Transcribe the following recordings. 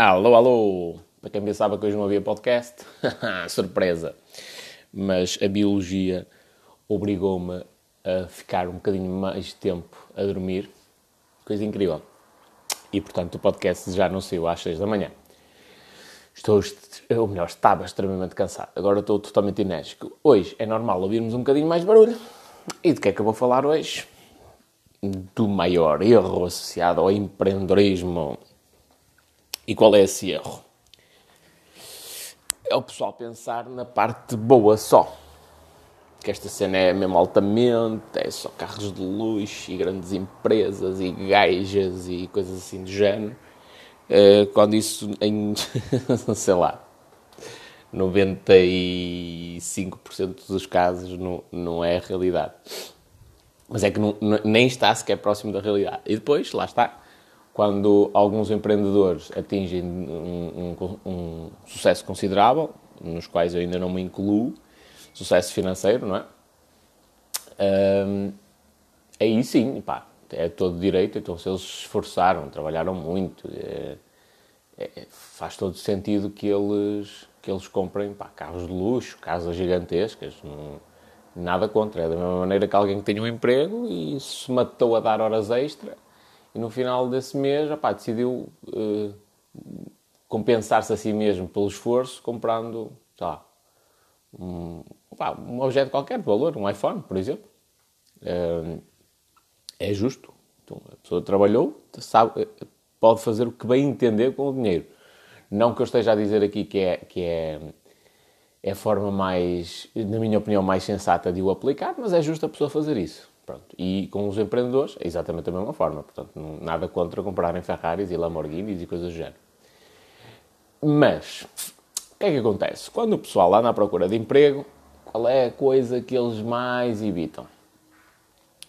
Alô, alô! Para quem pensava que hoje não havia podcast, surpresa! Mas a biologia obrigou-me a ficar um bocadinho mais tempo a dormir, coisa incrível. E portanto o podcast já não saiu às 6 da manhã. Estou, ou melhor, estava extremamente cansado. Agora estou totalmente enérgico. Hoje é normal ouvirmos um bocadinho mais barulho. E de que é que eu vou falar hoje? Do maior erro associado ao empreendedorismo e qual é esse erro? É o pessoal pensar na parte boa só. Que esta cena é mesmo altamente, é só carros de luxo e grandes empresas e gajas e coisas assim do género. Eh, quando isso em, sei lá, 95% dos casos não, não é a realidade. Mas é que não, nem está sequer próximo da realidade. E depois, lá está, quando alguns empreendedores atingem um, um, um, sucesso considerável, nos quais eu ainda não me incluo, sucesso financeiro, não é? Um, aí sim, pá, é todo direito, então se eles se esforçaram, trabalharam muito, é, é, faz todo sentido que eles, que eles comprem pá, carros de luxo, casas gigantescas, não, nada contra. É da mesma maneira que alguém que tem um emprego e se matou a dar horas extra e no final desse mês opá, decidiu uh, compensar-se a si mesmo pelo esforço comprando, sei lá, um, opá, um objeto qualquer de valor, um iPhone, por exemplo. Uh, é justo. Então, a pessoa trabalhou, sabe, eh, pode fazer o que bem entender com o dinheiro. Não que eu esteja a dizer aqui que é, que é, é a forma mais, na minha opinião, mais sensata de o aplicar, mas é justo a pessoa fazer isso. Pronto. E com os empreendedores é exatamente a mesma forma. Portanto, não, nada contra comprarem Ferraris e Lamborghinis e coisas do género. Mas, o que é que acontece? Quando o pessoal anda à procura de emprego, qual é a coisa que eles mais evitam?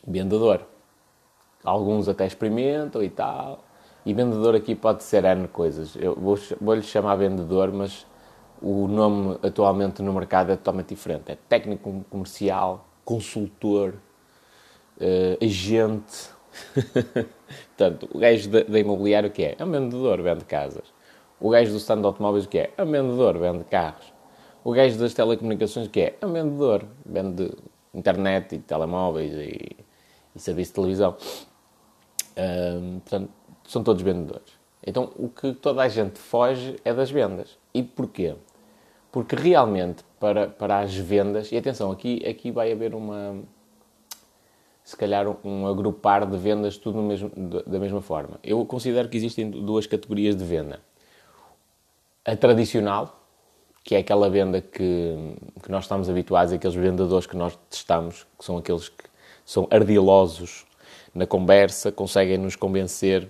Vendedor. Alguns até experimentam e tal. E vendedor aqui pode ser N coisas. Eu vou-lhe vou chamar vendedor, mas o nome atualmente no mercado é totalmente diferente. É técnico comercial, consultor, uh, agente. Portanto, o gajo da, imobiliária o que é? É um vendedor, vende casas. O gajo do stand de automóveis o que é? É um vendedor, vende carros. O gajo das telecomunicações o que é? É um vendedor, vende internet e telemóveis e, e serviço de televisão. Portanto, são todos vendedores. Então, o que toda a gente foge é das vendas. E porquê? Porque realmente, para, para as vendas, e atenção, aqui, aqui vai haver uma, se calhar um agrupar de vendas tudo mesmo, da mesma forma. Eu considero que existem duas categorias de venda. A tradicional, que é aquela venda que, que nós estamos habituados, aqueles vendedores que nós testamos, que são aqueles que são ardilosos na conversa, conseguem nos convencer,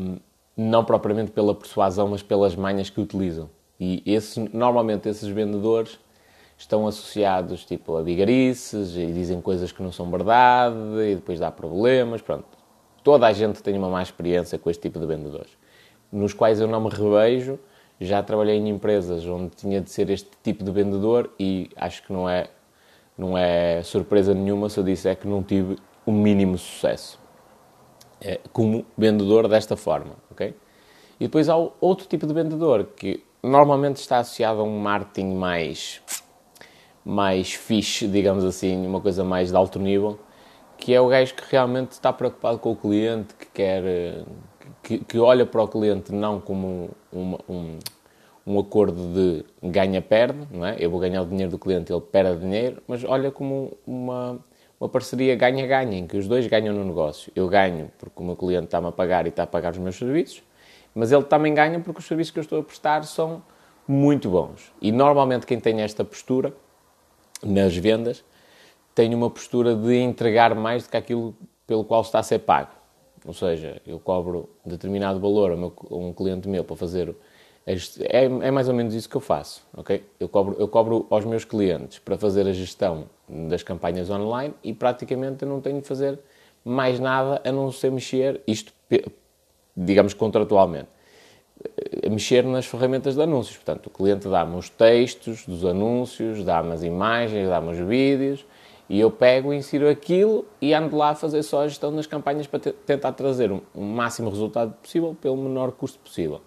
um, não propriamente pela persuasão, mas pelas manhas que utilizam. E esse, normalmente esses vendedores estão associados tipo a vigarices e dizem coisas que não são verdade e depois dá problemas, pronto. Toda a gente tem uma má experiência com este tipo de vendedores, nos quais eu não me revejo. Já trabalhei em empresas onde tinha de ser este tipo de vendedor e acho que não é, não é surpresa nenhuma se eu disser que não tive o mínimo sucesso é, como vendedor desta forma, ok? E depois há outro tipo de vendedor que normalmente está associado a um marketing mais mais fixe, digamos assim, uma coisa mais de alto nível, que é o gajo que realmente está preocupado com o cliente, que quer, que, que olha para o cliente não como um, um, um acordo de ganha-perde, não é? Eu vou ganhar o dinheiro do cliente, ele perde dinheiro, mas olha como uma, uma parceria ganha-ganha, em que os dois ganham no negócio. Eu ganho porque o meu cliente está-me a pagar e está a pagar os meus serviços, mas ele também ganha porque os serviços que eu estou a prestar são muito bons. E normalmente quem tem esta postura nas vendas, tenho uma postura de entregar mais do que aquilo pelo qual está a ser pago. Ou seja, eu cobro determinado valor a, meu, a um cliente meu para fazer. É, é, mais ou menos isso que eu faço, ok? Eu cobro, eu cobro aos meus clientes para fazer a gestão das campanhas online e praticamente eu não tenho de fazer mais nada a não ser mexer, isto, digamos, contratualmente a mexer nas ferramentas de anúncios. Portanto, o cliente dá-me os textos dos anúncios, dá-me as imagens, dá-me os vídeos E eu pego, insiro aquilo e ando lá a fazer só a gestão das campanhas para tentar trazer um, um máximo resultado possível pelo menor custo possível.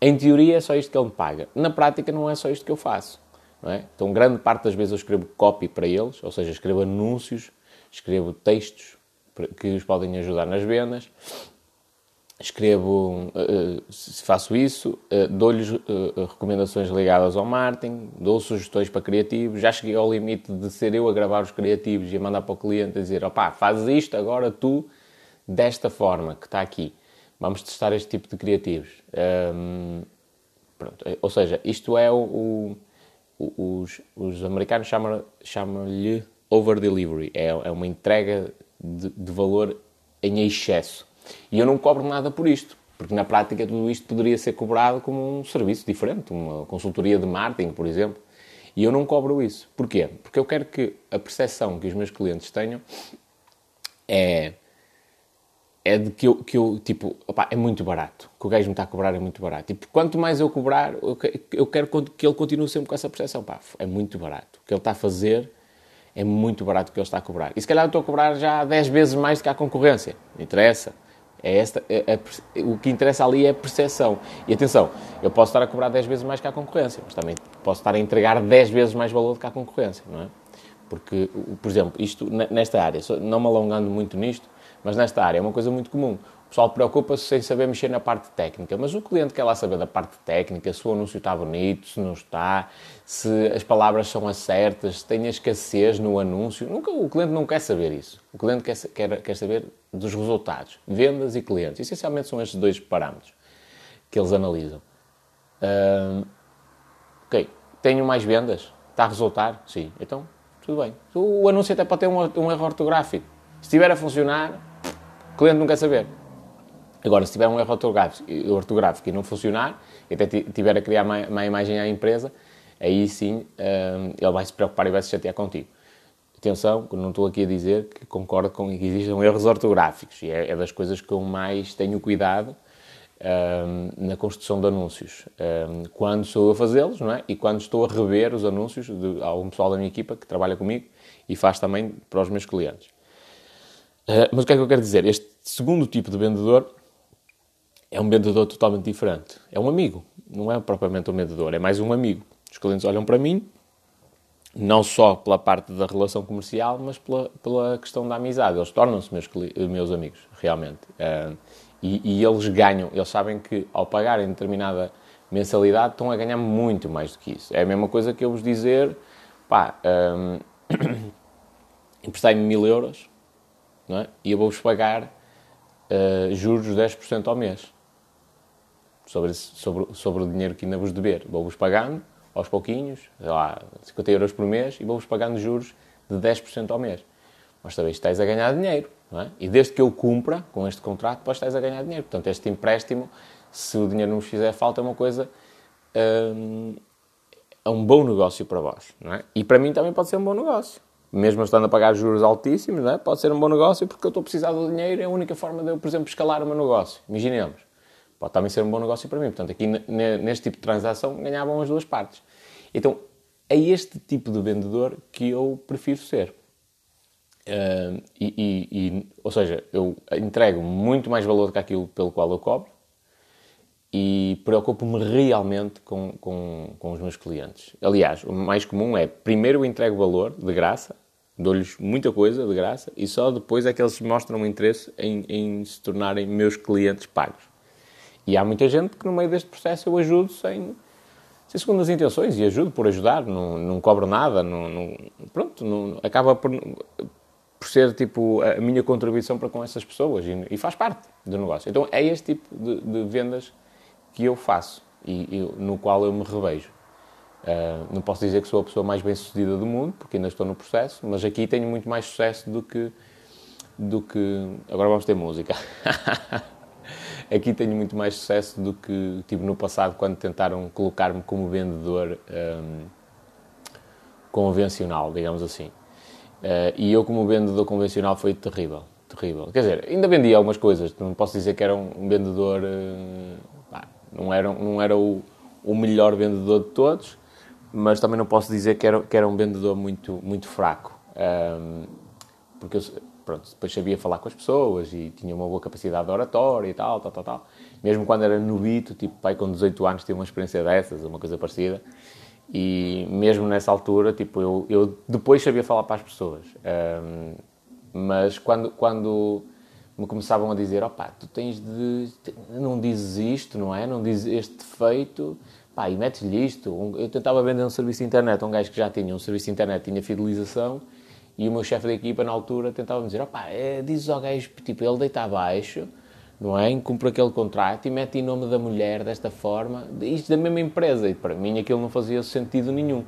Em teoria é só isto que ele me paga. Na prática não é só isto que eu faço. É? Então, grande parte das vezes eu escrevo copy para eles, ou seja, escrevo anúncios, escrevo textos que os podem ajudar nas vendas, escrevo, uh, se faço isso, uh, dou-lhes uh, recomendações ligadas ao marketing, dou sugestões para criativos, já cheguei ao limite de ser eu a gravar os criativos e a mandar para o cliente a dizer, opá, faz isto agora tu, desta forma, que está aqui. Vamos testar este tipo de criativos. Um, pronto. Ou seja, isto é o, o os, os americanos chamam-lhe chamam over-delivery. É, é uma entrega de, de valor em excesso. E eu não cobro nada por isto, porque na prática tudo isto poderia ser cobrado como um serviço diferente, uma consultoria de marketing, por exemplo. E eu não cobro isso. Porquê? Porque eu quero que a percepção que os meus clientes tenham é, é de que eu, que eu tipo, opa, é muito barato. Que o gajo me está a cobrar é muito barato. E quanto mais eu cobrar, eu quero que ele continue sempre com essa percepção. Pá, é muito barato. O que ele está a fazer é muito barato o que ele está a cobrar. E se calhar eu estou a cobrar já 10 vezes mais do que a concorrência. Não interessa. É esta, é, é, o que interessa ali é a percepção. E atenção, eu posso estar a cobrar 10 vezes mais que a concorrência, mas também posso estar a entregar 10 vezes mais valor do que a concorrência, não é? Porque, por exemplo, isto nesta área, não me alongando muito nisto, mas nesta área é uma coisa muito comum pessoal preocupa-se sem saber mexer na parte técnica, mas o cliente quer lá saber da parte técnica, se o anúncio está bonito, se não está, se as palavras são as certas, se tem a escassez no anúncio. Nunca, o cliente não quer saber isso. O cliente quer, quer, quer saber dos resultados, vendas e clientes. Essencialmente são estes dois parâmetros que eles analisam. Ok, tenho mais vendas? Está a resultar? Sim. Então, tudo bem. O anúncio até pode ter um, um erro ortográfico. Se estiver a funcionar, o cliente não quer saber. Agora, se tiver um erro ortográfico, ortográfico e não funcionar, e até tiver a criar má, imagem à empresa, aí sim um, ele vai se preocupar e vai se chatear contigo. Atenção, não estou aqui a dizer que concordo com que existam erros ortográficos, e é, é das coisas que eu mais tenho cuidado um, na construção de anúncios. Um, quando sou a fazê-los, não é? E quando estou a rever os anúncios de algum pessoal da minha equipa que trabalha comigo e faz também para os meus clientes. Uh, mas o que é que eu quero dizer? Este segundo tipo de vendedor é um vendedor totalmente diferente. É um amigo, não é propriamente um vendedor, é mais um amigo. Os clientes olham para mim, não só pela parte da relação comercial, mas pela, pela questão da amizade. Eles tornam-se meus, meus amigos, realmente. Uh, e, e, eles ganham, eles sabem que ao pagarem determinada mensalidade estão a ganhar muito mais do que isso. É a mesma coisa que eu vos dizer, pá, um, emprestai-me mil euros não é? e eu vou-vos pagar uh, juros de 10% ao mês sobre, sobre, sobre o dinheiro que ainda vos dever. Vou-vos pagando aos pouquinhos, sei lá, 50 euros por mês e vou-vos pagando juros de 10% ao mês. Mas também estáis a ganhar dinheiro, não é? E desde que eu cumpra com este contrato, depois estáis a ganhar dinheiro. Portanto, este empréstimo, se o dinheiro não vos fizer falta, é uma coisa... Hum, é um bom negócio para vós, não é? E para mim também pode ser um bom negócio. Mesmo estando a pagar juros altíssimos, não é? Pode ser um bom negócio porque eu estou a precisar do dinheiro, é a única forma de eu, por exemplo, escalar o meu negócio. Imaginemos pode também ser um bom negócio para mim. Portanto, aqui neste tipo de transação ganhavam as duas partes. Então, é este tipo de vendedor que eu prefiro ser. Uh, e, e, e, ou seja, eu entrego muito mais valor do que aquilo pelo qual eu cobro e preocupo-me realmente com, com, com, os meus clientes. Aliás, o mais comum é, primeiro eu entrego valor de graça, dou-lhes muita coisa de graça e só depois é que eles mostram interesse em, em se tornarem meus clientes pagos. E há muita gente que no meio deste processo eu ajudo sem, sem segundas intenções e ajudo por ajudar, não, não cobro nada, não, não pronto, não, acaba por, por ser tipo a minha contribuição para com essas pessoas e, e faz parte do negócio. Então é este tipo de, de vendas que eu faço e, e, no qual eu me revejo. Uh, não posso dizer que sou a pessoa mais bem sucedida do mundo, porque ainda estou no processo, mas aqui tenho muito mais sucesso do que. do que. Agora vamos ter música. aqui tenho muito mais sucesso do que tive no passado quando tentaram colocar-me como vendedor um, convencional, digamos assim. Uh, e eu, como vendedor convencional, foi terrível. Terrível. Quer dizer, ainda vendia algumas coisas, não posso dizer que era um vendedor. Uh, não era, não era o, o melhor vendedor de todos, mas também não posso dizer que era, que era um vendedor muito, muito fraco. Um, porque eu, pronto, depois sabia falar com as pessoas e tinha uma boa capacidade de oratória e tal, tal, tal, tal. Mesmo quando era novito, tipo, pai com 18 anos, tinha uma experiência dessas, uma coisa parecida. E mesmo nessa altura, tipo, eu, eu depois sabia falar para as pessoas. Um, mas quando, quando me começavam a dizer, opá, tu tens de... não dizes isto, não é? Não dizes este defeito, pá, e metes-lhe isto. Eu tentava vender um serviço de internet um gajo que já tinha um serviço de internet, tinha fidelização, e o meu chefe da equipa, na altura, tentava-me dizer, opá, é, dizes ao gajo, tipo, ele deita abaixo, não é? Cumpre aquele contrato e mete em nome da mulher desta forma, isto da mesma empresa. E para mim aquilo não fazia sentido nenhum.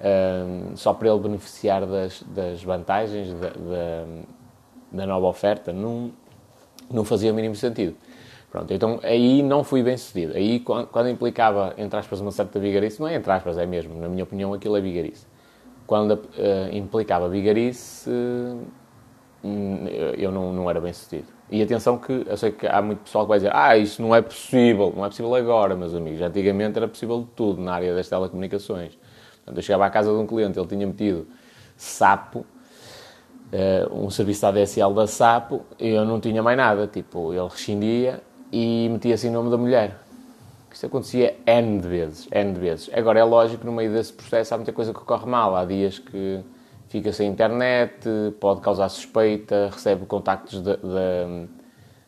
Um, só para ele beneficiar das, das vantagens da, da, da, nova oferta, não, não fazia o mínimo sentido. Pronto, então aí não fui bem sucedido. Aí quando, quando implicava, entre aspas, uma certa vigarice, não é entre aspas, é mesmo, na minha opinião aquilo é vigarice. Quando uh, implicava vigarice, uh, eu não, não era bem sucedido. E atenção que eu sei que há muito pessoal que vai dizer ah, isso não é possível, não é possível agora, meus amigos. Antigamente era possível de tudo na área das telecomunicações. Portanto, eu chegava à casa de um cliente, ele tinha metido sapo, uh, um serviço da ADSL da sapo, e eu não tinha mais nada. Tipo, ele rescindia e metia-se em nome da mulher. Isto acontecia N de vezes, N de vezes. Agora, é lógico que no meio desse processo há muita coisa que corre mal. Há dias que fica sem internet, pode causar suspeita, recebe contactos de, de,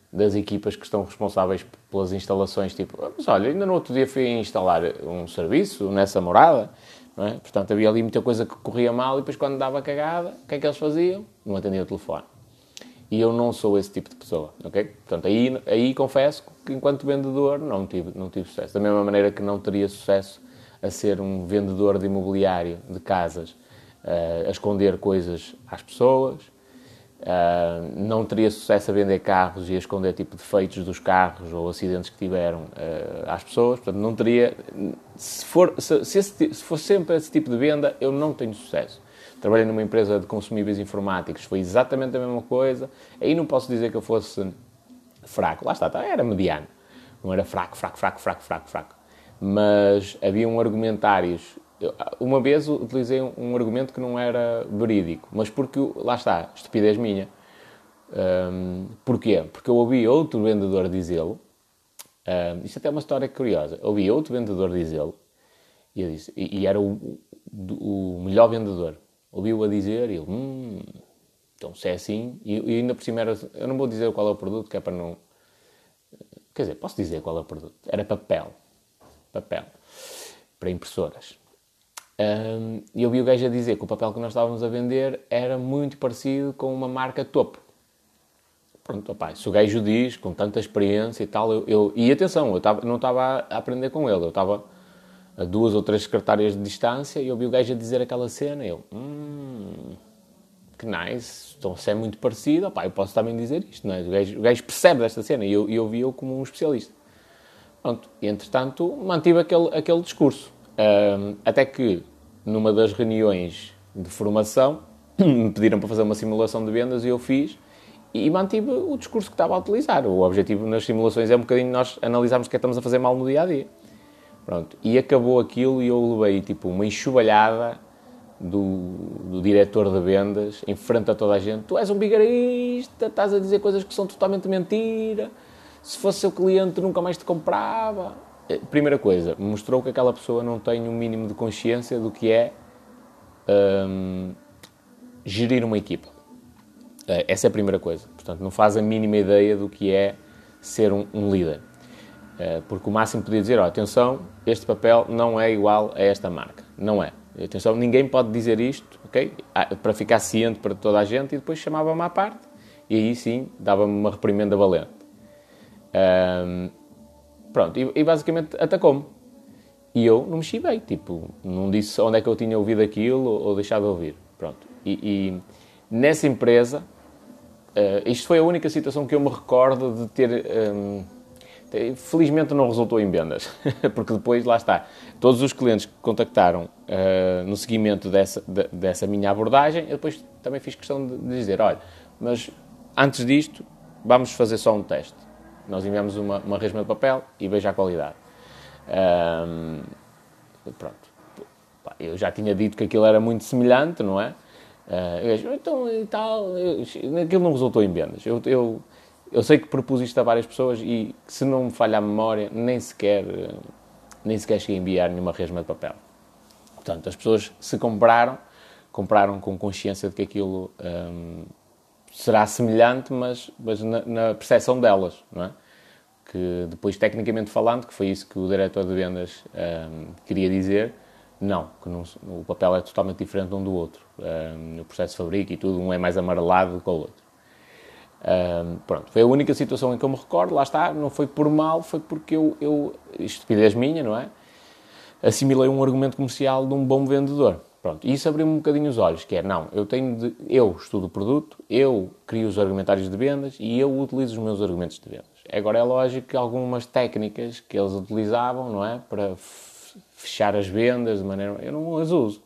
das equipas que estão responsáveis pelas instalações, tipo, mas olha, ainda no outro dia fui instalar um serviço nessa morada, é? Portanto, havia ali muita coisa que corria mal e depois quando dava cagada, o que é que eles faziam? Não atendiam o telefone. E eu não sou esse tipo de pessoa, ok? Portanto, aí, aí confesso que enquanto vendedor não tive, não tive sucesso. Da mesma maneira que não teria sucesso a ser um vendedor de imobiliário, de casas, uh, a esconder coisas às pessoas, uh, não teria sucesso a vender carros e a esconder tipo defeitos dos carros ou acidentes que tiveram uh, às pessoas, portanto não teria, se for, se, se, esse, se for sempre esse tipo de venda, eu não tenho sucesso. Trabalhei numa empresa de consumíveis informáticos, foi exatamente a mesma coisa, aí não posso dizer que eu fosse fraco, lá está, tá, era mediano, não era fraco, fraco, fraco, fraco, fraco, fraco, mas haviam argumentários. Uma vez utilizei um, argumento que não era verídico, mas porque, lá está, estupidez minha. Um, porquê? Porque eu ouvi outro vendedor dizê-lo, um, isto até é uma história curiosa, ouvi outro vendedor dizê-lo, e, e, e, era o, o, melhor vendedor. Ouvi-o a dizer e ele, hum, então se é assim, e, e ainda por cima era, eu não vou dizer qual é o produto, que é para não... Quer dizer, posso dizer qual é o produto. Era papel. Papel. Para impressoras. E eu vi o gajo a dizer que o papel que nós estávamos a vender era muito parecido com uma marca topo. Pronto, opa, se o gajo diz, com tanta experiência e tal, eu, eu e atenção, eu tava, não estava a aprender com ele, eu estava a duas ou três secretárias de distância e eu vi o gajo a dizer aquela cena e eu, hum, que nice, então se é muito parecido, opa, eu posso também dizer isto, não é? O gajo, o gajo percebe desta cena e eu, eu vi-o como um especialista. Pronto, e entretanto mantive aquele, aquele discurso. Um, até que numa das reuniões de formação, me pediram para fazer uma simulação de vendas e eu fiz e mantive o discurso que estava a utilizar. O objetivo nas simulações é um bocadinho nós analisarmos o que é que estamos a fazer mal no dia a dia. Pronto. E acabou aquilo e eu levei tipo uma enxovalhada do, do diretor de vendas em frente a toda a gente. Tu és um bigarista, estás a dizer coisas que são totalmente mentira. Se fosse seu cliente, nunca mais te comprava. Eh, primeira coisa, mostrou que aquela pessoa não tem um mínimo de consciência do que é um, gerir uma equipa. Eh, essa é a primeira coisa. Portanto, não faz a mínima ideia do que é ser um, um líder. Eh, porque o máximo podia dizer, oh, atenção, este papel não é igual a esta marca. Não é. Atenção, ninguém pode dizer isto, ok? Ah, para ficar ciente para toda a gente e depois chamava-me à parte e aí sim dava-me uma reprimenda valente. Um, Pronto, e, e basicamente atacou-me. E eu não mexi bem, tipo, não disse onde é que eu tinha ouvido aquilo ou, ou deixado de ouvir. Pronto. E, e nessa empresa, uh, isto foi a única situação que eu me recordo de ter. Um, felizmente não resultou em vendas, porque depois, lá está, todos os clientes que contactaram uh, no seguimento dessa, de, dessa minha abordagem, eu depois também fiz questão de, dizer: olha, mas antes disto, vamos fazer só um teste nós enviamos uma, uma resma de papel e veja a qualidade. Um, pronto. Eu já tinha dito que aquilo era muito semelhante, não é? Uh, então e tal, aquilo não resultou em vendas. Eu, eu, eu sei que propus isto a várias pessoas e, se não me falha a memória, nem sequer, nem sequer cheguei a enviar nenhuma resma de papel. Portanto, as pessoas se compraram, compraram com consciência de que aquilo um, será semelhante, mas, mas na, na percepção delas, não é? Que depois, tecnicamente falando, que foi isso que o diretor de vendas um, queria dizer, não, que não, o papel é totalmente diferente um do outro. Um, o processo de fabrico e tudo, um é mais amarelado do que o outro. Um, pronto, foi a única situação em que eu me recordo, lá está, não foi por mal, foi porque eu, eu estupidez minha, não é? Assimilei um argumento comercial de um bom vendedor. Pronto, e isso abriu-me um bocadinho os olhos, que é, não, eu tenho de, eu estudo o produto, eu crio os argumentários de vendas e eu utilizo os meus argumentos de vendas. Agora é lógico que algumas técnicas que eles utilizavam, não é, para fechar as vendas de maneira, eu não as uso.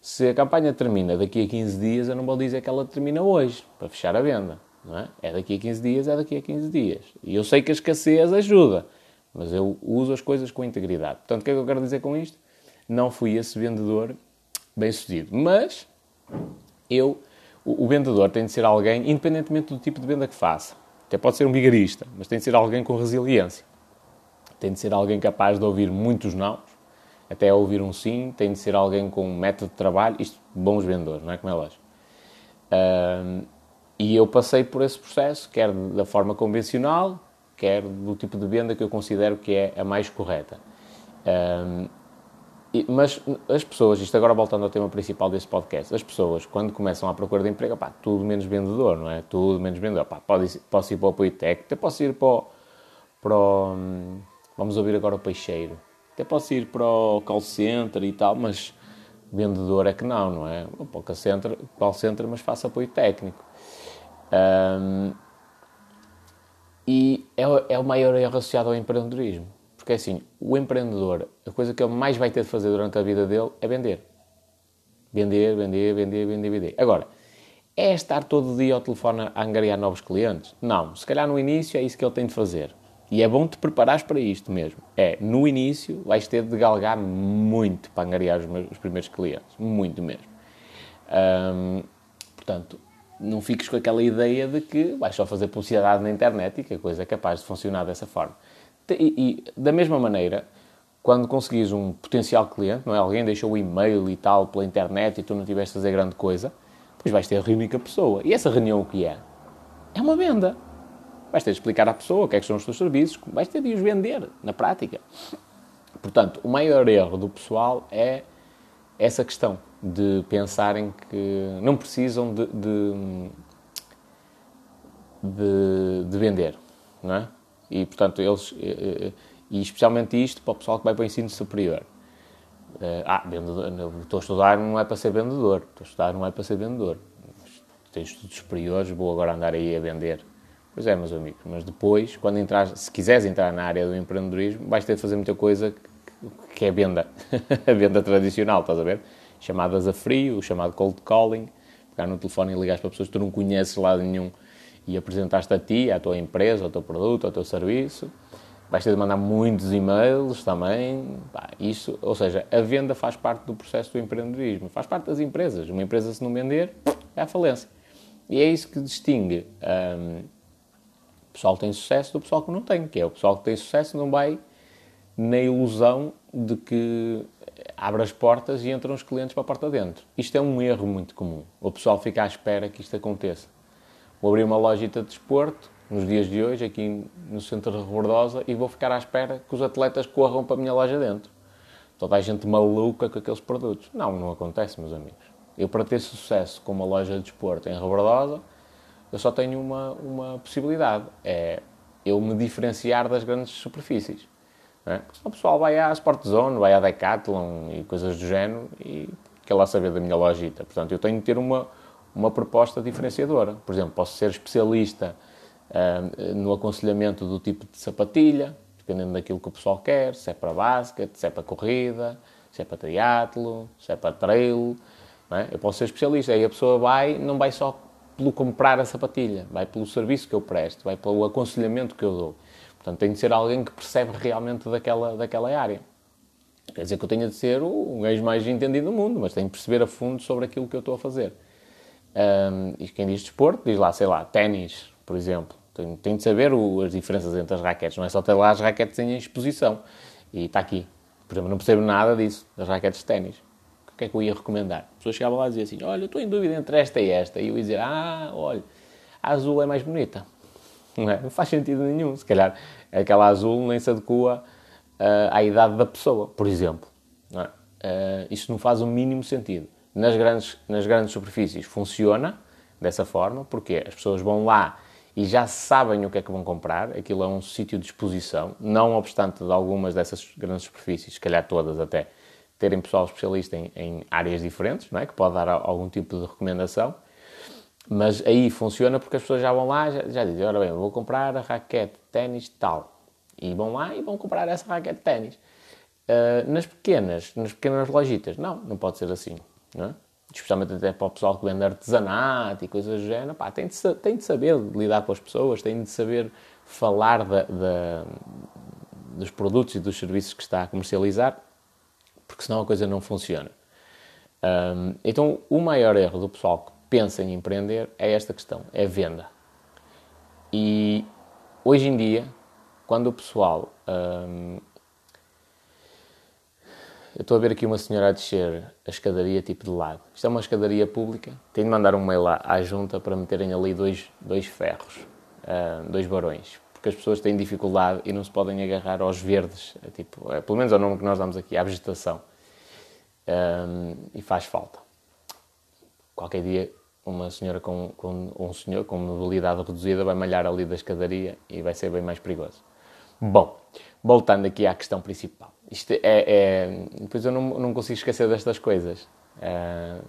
Se a campanha termina daqui a 15 dias, eu não vou dizer que ela termina hoje, para fechar a venda, é? É daqui a 15 dias, é daqui a 15 dias. E eu sei que a escassez ajuda, mas eu uso as coisas com integridade. Portanto, o que é que eu quero dizer com isto? Não fui esse vendedor bem sucedido. Mas eu, o, o, vendedor tem de ser alguém, independentemente do tipo de venda que faça. Até pode ser um vigarista, mas tem de ser alguém com resiliência. Tem de ser alguém capaz de ouvir muitos não, até ouvir um sim. Tem de ser alguém com um método de trabalho. Isto, bons vendedores, não é como é lógico. Uh, e eu passei por esse processo, quer da forma convencional, quer do tipo de venda que eu considero que é a mais correta. Uh, mas as pessoas, isto agora voltando ao tema principal desse podcast, as pessoas, quando começam à procura de emprego, pá, tudo menos vendedor, não é? Tudo menos vendedor. Pá, pode, posso ir para o apoio técnico, até posso ir para o, para o, Vamos ouvir agora o peixeiro. Até posso ir para o call center e tal, mas vendedor é que não, não é? Para o call center, call center mas faça apoio técnico. Um, e é, é o maior erro associado ao empreendedorismo porque assim, o empreendedor, a coisa que ele mais vai ter de fazer durante a vida dele é vender. Vender, vender, vender, vender, vender. Agora, é estar todo dia ao telefone a angariar novos clientes? Não. Se calhar no início é isso que ele tem de fazer. E é bom te preparares para isto mesmo. É, no início vais ter de galgar muito para angariar os, meus, os primeiros clientes. Muito mesmo. Portanto, não fiques com aquela ideia de que vais só fazer publicidade na internet e que a coisa é capaz de funcionar dessa forma. E, e, da mesma maneira, quando conseguis um potencial cliente, não é? Alguém deixou o e-mail e tal pela internet e tu não tiveste a fazer grande coisa, depois vais ter a reunir com a pessoa. E essa reunião o que é? É uma venda. Vais ter de explicar à pessoa o que é que são os teus serviços, vais ter de os vender na prática. Portanto, o maior erro do pessoal é essa questão de pensarem que não precisam de, de, de, de vender, não é? E, portanto, eles... E especialmente isto para o pessoal que vai para o ensino superior. Ah, vendedor, estou a estudar não é para ser vendedor. Estou a estudar não é para ser vendedor. Tenho estudos superiores, vou agora andar aí a vender. Pois é, meus amigos. Mas depois, quando entrar, se quiseres entrar na área do empreendedorismo, vais ter de fazer muita coisa que é venda. a venda tradicional, estás a ver? Chamadas a frio, o chamado cold calling. Pegar no telefone e ligar para pessoas que tu não conheces lá nenhum e apresentaste a ti, à tua empresa, ao teu produto, ao teu serviço. Vais ter de mandar muitos e-mails também. Pá, isso, ou seja, a venda faz parte do processo do empreendedorismo, faz parte das empresas. Uma empresa, se não vender, é a falência. E é isso que distingue um, o pessoal que tem sucesso do pessoal que não tem, que é o pessoal que tem sucesso não vai na ilusão de que abre as portas e entram os clientes para a porta dentro. Isto é um erro muito comum. O pessoal fica à espera que isto aconteça. Vou abrir uma lojita de desporto nos dias de hoje, aqui no centro de Rebordosa, e vou ficar à espera que os atletas corram para a minha loja dentro. Toda a gente maluca com aqueles produtos. Não, não acontece, meus amigos. Eu, para ter sucesso com uma loja de desporto em Rebordosa, eu só tenho uma, uma possibilidade. É eu me diferenciar das grandes superfícies. É? O pessoal vai à Sport Zone, vai à Decathlon e coisas do género e quer lá saber da minha lojita. Portanto, eu tenho de ter uma, uma proposta diferenciadora. Por exemplo, posso ser especialista uh, no aconselhamento do tipo de sapatilha, dependendo daquilo que o pessoal quer, se é para basquete, se é para corrida, se é para triatlo, se é para trail. É? Eu posso ser especialista. Aí a pessoa vai, não vai só pelo comprar a sapatilha, vai pelo serviço que eu presto, vai pelo aconselhamento que eu dou. Portanto, tem de ser alguém que percebe realmente daquela, daquela área. Quer dizer que eu tenha de ser o gajo mais entendido do mundo, mas tenho de perceber a fundo sobre aquilo que eu estou a fazer. Um, e quem diz desporto, diz lá, sei lá, ténis, por exemplo. Tem, tem de saber o, as diferenças entre as raquetes. Não é só ter lá as raquetes em exposição. E está aqui. Por exemplo, não percebo nada disso, das raquetes de ténis. O que é que eu ia recomendar? A pessoa chegava lá e dizia assim, olha, estou em dúvida entre esta e esta. E eu ia dizer, ah, olha, a azul é mais bonita. Não, é? não faz sentido nenhum. Se calhar aquela azul nem se adequa uh, à idade da pessoa, por exemplo. Não é? uh, isto não faz o mínimo sentido. Nas grandes, nas grandes superfícies funciona dessa forma, porque as pessoas vão lá e já sabem o que é que vão comprar, aquilo é um sítio de exposição, não obstante de algumas dessas grandes superfícies, se calhar todas até, terem pessoal especialista em, em áreas diferentes, não é? que pode dar algum tipo de recomendação, mas aí funciona porque as pessoas já vão lá, já, já dizem, ora bem, vou comprar a raquete de ténis tal, e vão lá e vão comprar essa raquete de ténis. Uh, nas pequenas, nas pequenas lojitas, não, não pode ser assim não é? especialmente até para o pessoal que vende artesanato e coisas do género, pá, tem, de, tem de saber lidar com as pessoas, tem de saber falar da, da, dos produtos e dos serviços que está a comercializar, porque senão a coisa não funciona. Um, então, o maior erro do pessoal que pensa em empreender é esta questão, é venda. E hoje em dia, quando o pessoal um, eu estou a ver aqui uma senhora a descer a escadaria tipo de lado. Isto é uma escadaria pública. Tenho de mandar um mail à, à junta para meterem ali dois, dois ferros, uh, dois barões. Porque as pessoas têm dificuldade e não se podem agarrar aos verdes. É tipo, é, pelo menos é o nome que nós damos aqui, à vegetação. Um, e faz falta. Qualquer dia uma senhora com, com um senhor com mobilidade reduzida vai malhar ali da escadaria e vai ser bem mais perigoso. Bom, voltando aqui à questão principal. Isto é, é depois eu não, não consigo esquecer destas coisas, uh,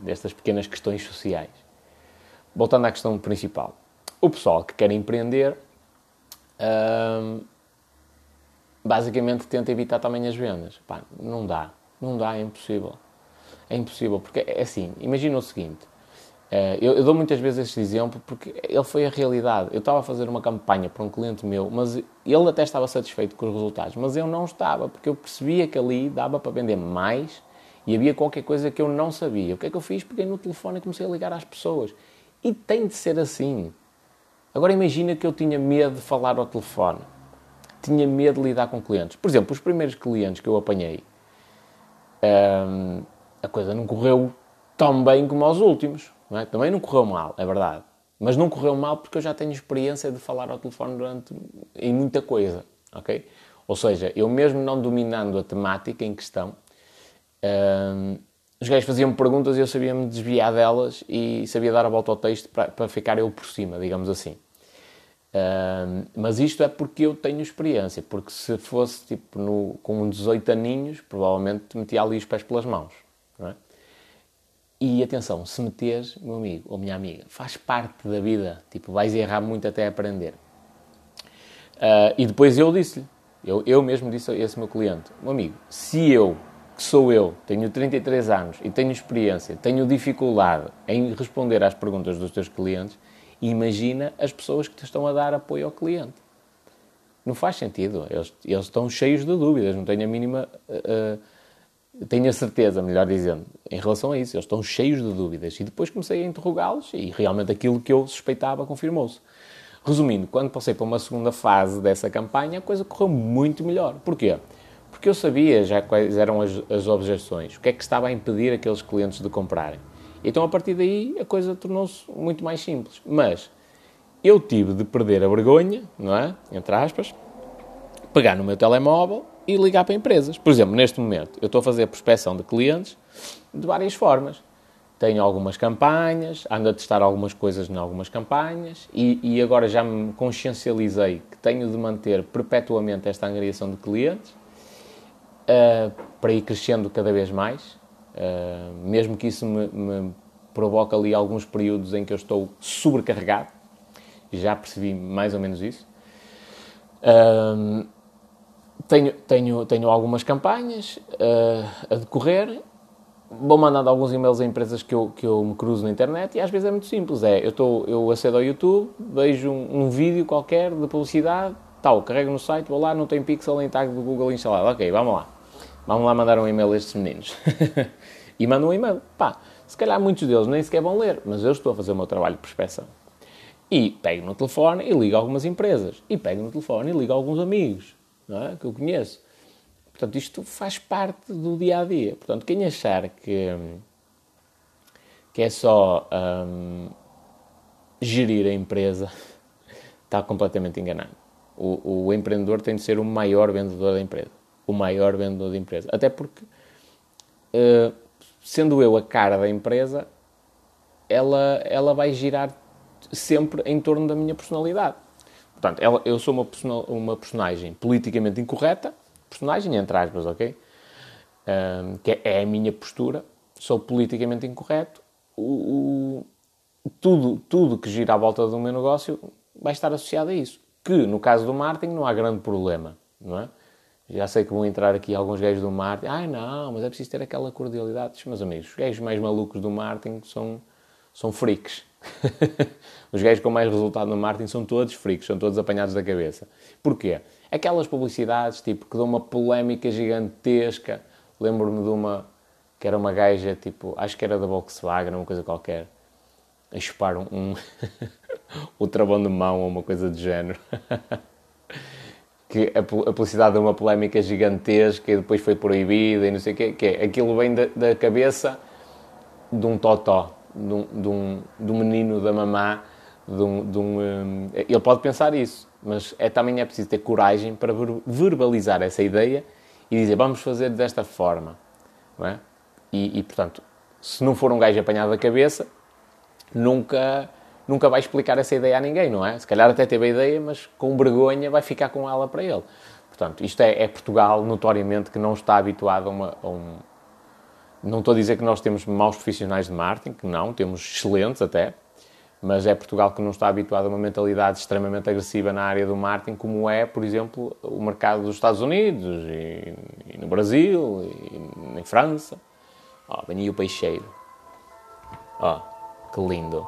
destas pequenas questões sociais. Voltando à questão principal. O pessoal que quer empreender uh, basicamente tenta evitar também as vendas. Pá, não dá. Não dá, é impossível. É impossível, porque é assim, imagina o seguinte, eu, eu, dou muitas vezes este exemplo porque ele foi a realidade. Eu estava a fazer uma campanha para um cliente meu, mas ele até estava satisfeito com os resultados, mas eu não estava, porque eu percebia que ali dava para vender mais e havia qualquer coisa que eu não sabia. O que é que eu fiz? Peguei no telefone e comecei a ligar às pessoas. E tem de ser assim. Agora imagina que eu tinha medo de falar ao telefone. Tinha medo de lidar com clientes. Por exemplo, os primeiros clientes que eu apanhei, hum, a coisa não correu tão bem como aos últimos é? Também não correu mal, é verdade. Mas não correu mal porque eu já tenho experiência de falar ao telefone durante, em muita coisa, ok? Ou seja, eu mesmo não dominando a temática em questão, hum, os gajos faziam-me perguntas e eu sabia-me desviar delas e sabia dar a volta ao texto para, ficar eu por cima, digamos assim. Hum, mas isto é porque eu tenho experiência, porque se fosse tipo no, com 18 aninhos, provavelmente metia ali os pés pelas mãos. E atenção, se meteres, meu amigo ou minha amiga, faz parte da vida. Tipo, vais errar muito até aprender. Uh, e depois eu disse-lhe, eu, eu mesmo disse a esse meu cliente, meu amigo, se eu, que sou eu, tenho 33 anos e tenho experiência, tenho dificuldade em responder às perguntas dos teus clientes, imagina as pessoas que te estão a dar apoio ao cliente. Não faz sentido. Eles, eles estão cheios de dúvidas, não tenho a mínima. Uh, tenho a certeza, melhor dizendo, em relação a isso. Eles estão cheios de dúvidas. E depois comecei a interrogá-los e realmente aquilo que eu suspeitava confirmou-se. Resumindo, quando passei para uma segunda fase dessa campanha, a coisa correu muito melhor. Porquê? Porque eu sabia já quais eram as, as objeções, o que é que estava a impedir aqueles clientes de comprarem. Então, a partir daí, a coisa tornou-se muito mais simples. Mas eu tive de perder a vergonha, não é? Entre aspas, pegar no meu telemóvel e ligar para empresas. Por exemplo, neste momento, eu estou a fazer prospecção de clientes de várias formas. Tenho algumas campanhas, ando a testar algumas coisas em algumas campanhas e, e agora já me consciencializei que tenho de manter perpetuamente esta angariação de clientes uh, para ir crescendo cada vez mais, uh, mesmo que isso me, me provoque ali alguns períodos em que eu estou sobrecarregado. Já percebi mais ou menos isso. Uh, tenho, tenho, tenho algumas campanhas uh, a decorrer, vou mandando alguns e-mails a empresas que eu, que eu me cruzo na internet e às vezes é muito simples. É, eu, estou, eu acedo ao YouTube, vejo um, um vídeo qualquer de publicidade, tal, carrego no site, vou lá, não tem pixel nem tag do Google instalado. Ok, vamos lá. Vamos lá mandar um e-mail a estes meninos. e mando um e-mail. Pá, Se calhar muitos deles nem sequer vão ler, mas eu estou a fazer o meu trabalho de prospeção. E pego no telefone e ligo algumas empresas. E pego no telefone e ligo alguns amigos é? que eu conheço. Portanto, isto faz parte do dia a dia. Portanto, quem achar que, que é só hum, gerir a empresa está completamente enganado. O, o, empreendedor tem de ser o maior vendedor da empresa. O maior vendedor da empresa. Até porque, uh, sendo eu a cara da empresa, ela, ela vai girar sempre em torno da minha personalidade. Portanto, ela, eu sou uma, uma personagem politicamente incorreta, personagem entre aspas, ok? Um, que é, é, a minha postura, sou politicamente incorreto, o, o, tudo, tudo que gira à volta do meu negócio vai estar associado a isso. Que, no caso do marketing, não há grande problema, não é? Já sei que vão entrar aqui alguns gajos do marketing. Ai, não, mas é preciso ter aquela cordialidade. Meus amigos, os gajos mais malucos do marketing são, são freaks. os gajos com mais resultado no marketing são todos freaks, são todos apanhados da cabeça. Porquê? Aquelas publicidades, tipo, que dão uma polémica gigantesca. Lembro-me de uma, que era uma gaja, tipo, acho que era da Volkswagen, uma coisa qualquer, a chupar um, um travão de mão ou uma coisa do género. que a, a publicidade deu uma polémica gigantesca e depois foi proibida e não sei o quê, que é, aquilo vem da, da cabeça de um totó de um, de um, de um menino da mamá, de um, de um, um, ele pode pensar isso, mas é, também é preciso ter coragem para verbalizar essa ideia e dizer vamos fazer desta forma. É? e, e, portanto, se não for um gajo apanhado da cabeça, nunca, nunca vai explicar essa ideia a ninguém, não é? Se calhar até teve a ideia, mas com vergonha vai ficar com ela para ele. Portanto, isto é, é Portugal, notoriamente, que não está habituado a, uma, a um, não estou a dizer que nós temos maus profissionais de marketing, que não, temos excelentes até, mas é Portugal que não está habituado a uma mentalidade extremamente agressiva na área do marketing, como é, por exemplo, o mercado dos Estados Unidos, e, e no Brasil, e em França. Ó, oh, o peixeiro. Ó, oh, que lindo.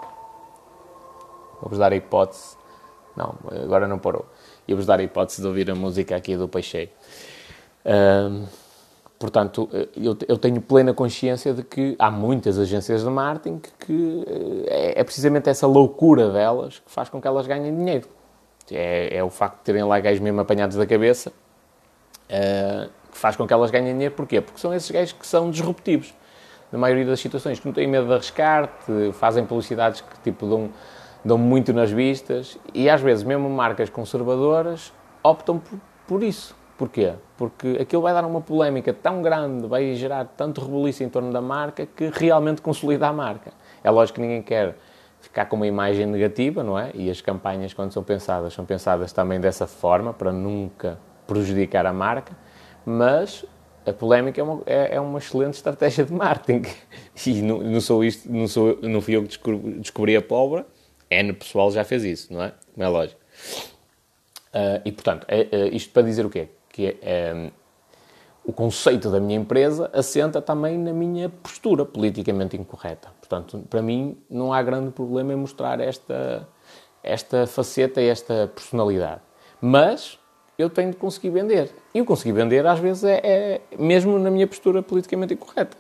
Vou-vos dar a hipótese. Não, agora não parou. Ia-vos dar a hipótese de ouvir a música aqui do peixeiro. Um, Portanto, eh, eu, tenho plena consciência de que há muitas agências de marketing que, que eh, é, é, precisamente essa loucura delas que faz com que elas ganhem dinheiro. É, é o facto de terem lá gajos mesmo apanhados da cabeça uh, que faz com que elas ganhem dinheiro. Porquê? Porque são esses gajos que são disruptivos. Na maioria das situações, que não têm medo de arriscar, fazem publicidades que tipo dão, dão muito nas vistas e às vezes mesmo marcas conservadoras optam por, por isso Porquê? Porque aquilo vai dar uma polémica tão grande, vai gerar tanto rebuliço em torno da marca que realmente consolida a marca. É lógico que ninguém quer ficar com uma imagem negativa, não é? E as campanhas, quando são pensadas, são pensadas também dessa forma, para nunca prejudicar a marca, mas a polémica é uma, é, é uma excelente estratégia de marketing. E não, não, sou isto, não, sou, não fui eu que descobri, descobri a pólvora, N pessoal já fez isso, não é? Não é lógico. Uh, e, portanto, é, é, isto para dizer o quê? Que é, um, o conceito da minha empresa assenta também na minha postura politicamente incorreta. Portanto, para mim, não há grande problema em mostrar esta, esta faceta e esta personalidade. Mas eu tenho de conseguir vender. E o conseguir vender, às vezes, é, é mesmo na minha postura politicamente incorreta.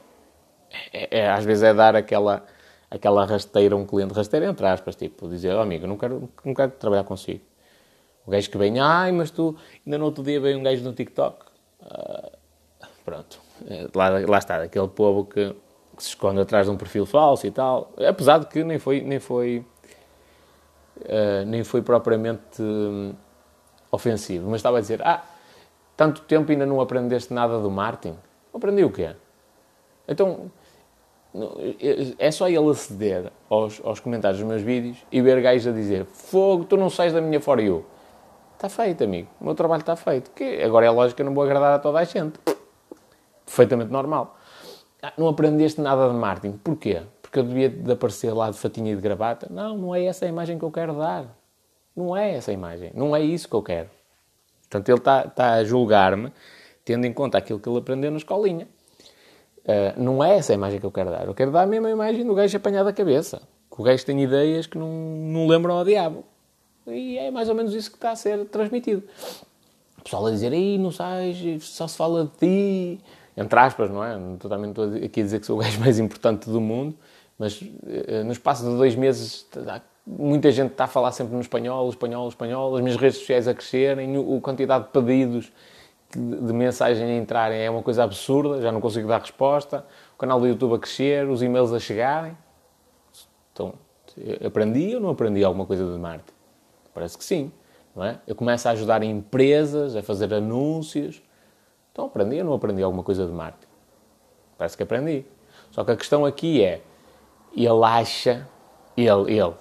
É, é, às vezes é dar aquela, aquela rasteira a um cliente, rasteira entre aspas, tipo, dizer, oh, amigo, não quero, não quero trabalhar consigo. O gajo que vem, ai, mas tu, ainda no outro dia veio um gajo no TikTok. Uh, pronto, eh, lá, lá está, aquele povo que, que, se esconde atrás de um perfil falso e tal. Apesar de que nem foi, nem foi, uh, nem foi propriamente um, ofensivo, mas estava a dizer, ah, tanto tempo ainda não aprendeste nada do Martin. Aprendi o quê? Então, é só ele aceder aos, aos comentários dos meus vídeos e ver gajos a dizer fogo, tu não sais da minha For You. Está feito, amigo. O meu trabalho está feito. Que agora é lógico que eu não vou agradar a toda a gente. Perfeitamente normal. Ah, não aprendeste nada de marketing. Porquê? Porque eu devia de aparecer lá de fatinha e de gravata? Não, não é essa a imagem que eu quero dar. Não é essa a imagem. Não é isso que eu quero. Portanto, ele está, a julgar-me tendo em conta aquilo que ele aprendeu na escolinha. Uh, não é essa a imagem que eu quero dar. Eu quero dar a mesma imagem do gajo apanhado da cabeça. Que o gajo tem ideias que não, não lembram ao diabo. E é mais ou menos isso que está a ser transmitido. O pessoal a dizer, aí não sais, só se fala de ti, entre aspas, não é? Totalmente estou aqui a dizer que sou o gajo mais importante do mundo, mas uh, no espaço de dois meses muita gente está a falar sempre no espanhol, espanhol, espanhol, as minhas redes sociais a crescerem, a quantidade de pedidos de mensagem a entrarem é uma coisa absurda, já não consigo dar resposta, o canal do YouTube a crescer, os e-mails a chegarem. Então, aprendi ou não aprendi alguma coisa de marketing? Parece que sim, não é? Eu começo a ajudar empresas a fazer anúncios. Então, aprendi ou não aprendi alguma coisa de marketing? Parece que aprendi. Só que a questão aqui é, ele acha, ele, ele,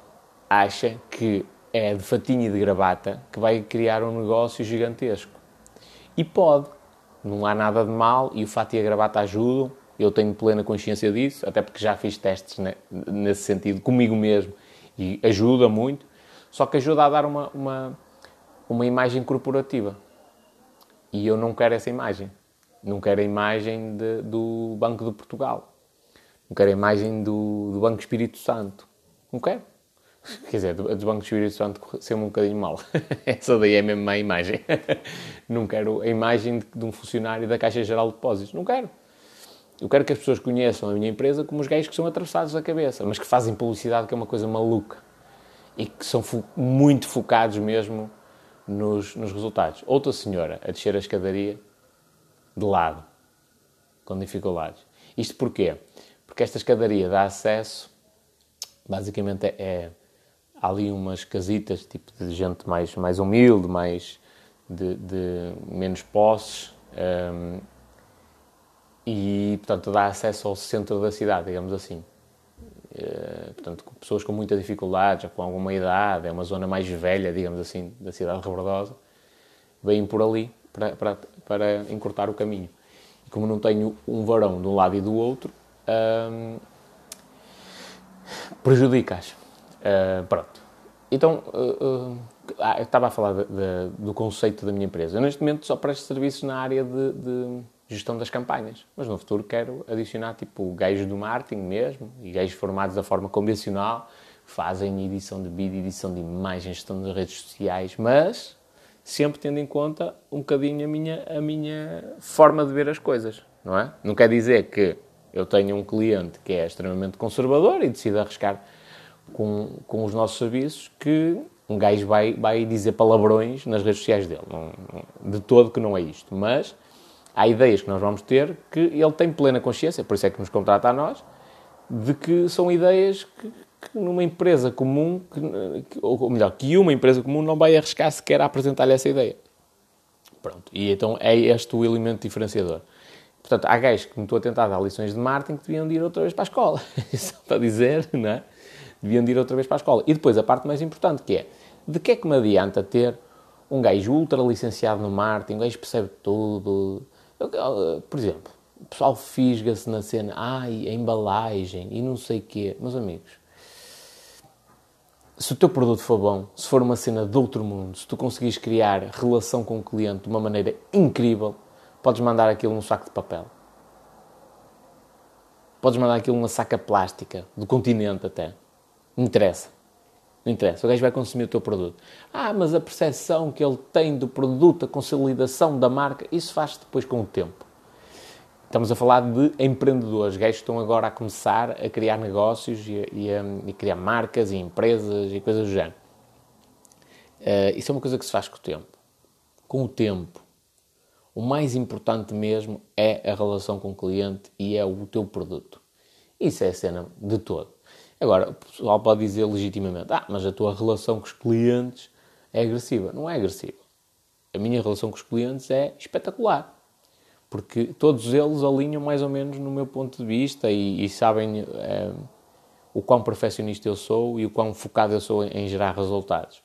acha que é de fatinho e de gravata que vai criar um negócio gigantesco. E pode. Não há nada de mal e o fato e a gravata ajudam. Eu tenho plena consciência disso, até porque já fiz testes nesse sentido comigo mesmo e ajuda muito. Só que ajuda a dar uma, uma, uma imagem corporativa. E eu não quero essa imagem. Não quero a imagem de, do Banco de Portugal. Não quero a imagem do, do Banco Espírito Santo. Não quero. Quer dizer, a dos bancos de Espírito Santo ser um bocadinho mal. Essa daí é mesmo má imagem. Não quero a imagem de, um funcionário da Caixa Geral de Depósitos. Não quero. Eu quero que as pessoas conheçam a minha empresa como os gays que são atravessados da cabeça, mas que fazem publicidade, que é uma coisa maluca. E que são fo muito focados mesmo nos, nos resultados. Outra senhora a descer a escadaria de lado, com dificuldades. Isto porquê? Porque esta escadaria dá acesso, basicamente é, é há ali umas casitas, tipo de gente mais, mais humilde, mais de, de menos posses, um, e, portanto, dá acesso ao centro da cidade, digamos assim. Uh, portanto, pessoas com muita dificuldade, já com alguma idade, é uma zona mais velha, digamos assim, da cidade de Rebordosa, vêm por ali para, para, para encurtar o caminho. E como não tenho um varão de um lado e do outro, um, prejudica-as. Uh, pronto. Então, uh, uh, eu estava a falar de, de, do conceito da minha empresa. Eu, neste momento, só presto serviços na área de, de, gestão das campanhas. Mas no futuro quero adicionar, tipo, gajos do marketing mesmo e gajos formados da forma convencional, fazem edição de vídeo, edição de imagens, gestão das redes sociais, mas sempre tendo em conta um bocadinho a minha, a minha forma de ver as coisas, não é? Não quer dizer que eu tenha um cliente que é extremamente conservador e decida arriscar com, com os nossos serviços que um gajo vai, vai dizer palavrões nas redes sociais dele. Não, de todo que não é isto. Mas há ideias que nós vamos ter que ele tem plena consciência, por isso é que nos contrata a nós, de que são ideias que, que numa empresa comum, que, ou melhor, que uma empresa comum não vai arriscar sequer a apresentar-lhe essa ideia. Pronto. E então é este o elemento diferenciador. Portanto, há gajos que me estou a tentar dar lições de marketing que deviam de ir outra vez para a escola. Só para dizer, não é? deviam de ir outra vez para a escola. E depois a parte mais importante que é, de que é que me adianta ter um gajo ultra licenciado no marketing, um gajo percebe tudo. Por exemplo, o pessoal fisga-se na cena, ai, a embalagem e não sei o quê. Meus amigos, se o teu produto for bom, se for uma cena de outro mundo, se tu conseguires criar relação com o cliente de uma maneira incrível, podes mandar aquilo num saco de papel. Podes mandar aquilo numa saca plástica, do continente até. Não interessa. Não interessa. O gajo vai consumir o teu produto. Ah, mas a percepção que ele tem do produto, a consolidação da marca, isso faz depois com o tempo. Estamos a falar de empreendedores, gajos que estão agora a começar a criar negócios e, e, a, e criar marcas e empresas e coisas do género. Uh, isso é uma coisa que se faz com o tempo. Com o tempo. O mais importante mesmo é a relação com o cliente e é o teu produto. Isso é a cena de todo. Agora, o pessoal pode dizer legitimamente: ah, mas a tua relação com os clientes é agressiva. Não é agressiva. A minha relação com os clientes é espetacular. Porque todos eles alinham mais ou menos no meu ponto de vista e, e sabem é, o quão perfeccionista eu sou e o quão focado eu sou em, em gerar resultados.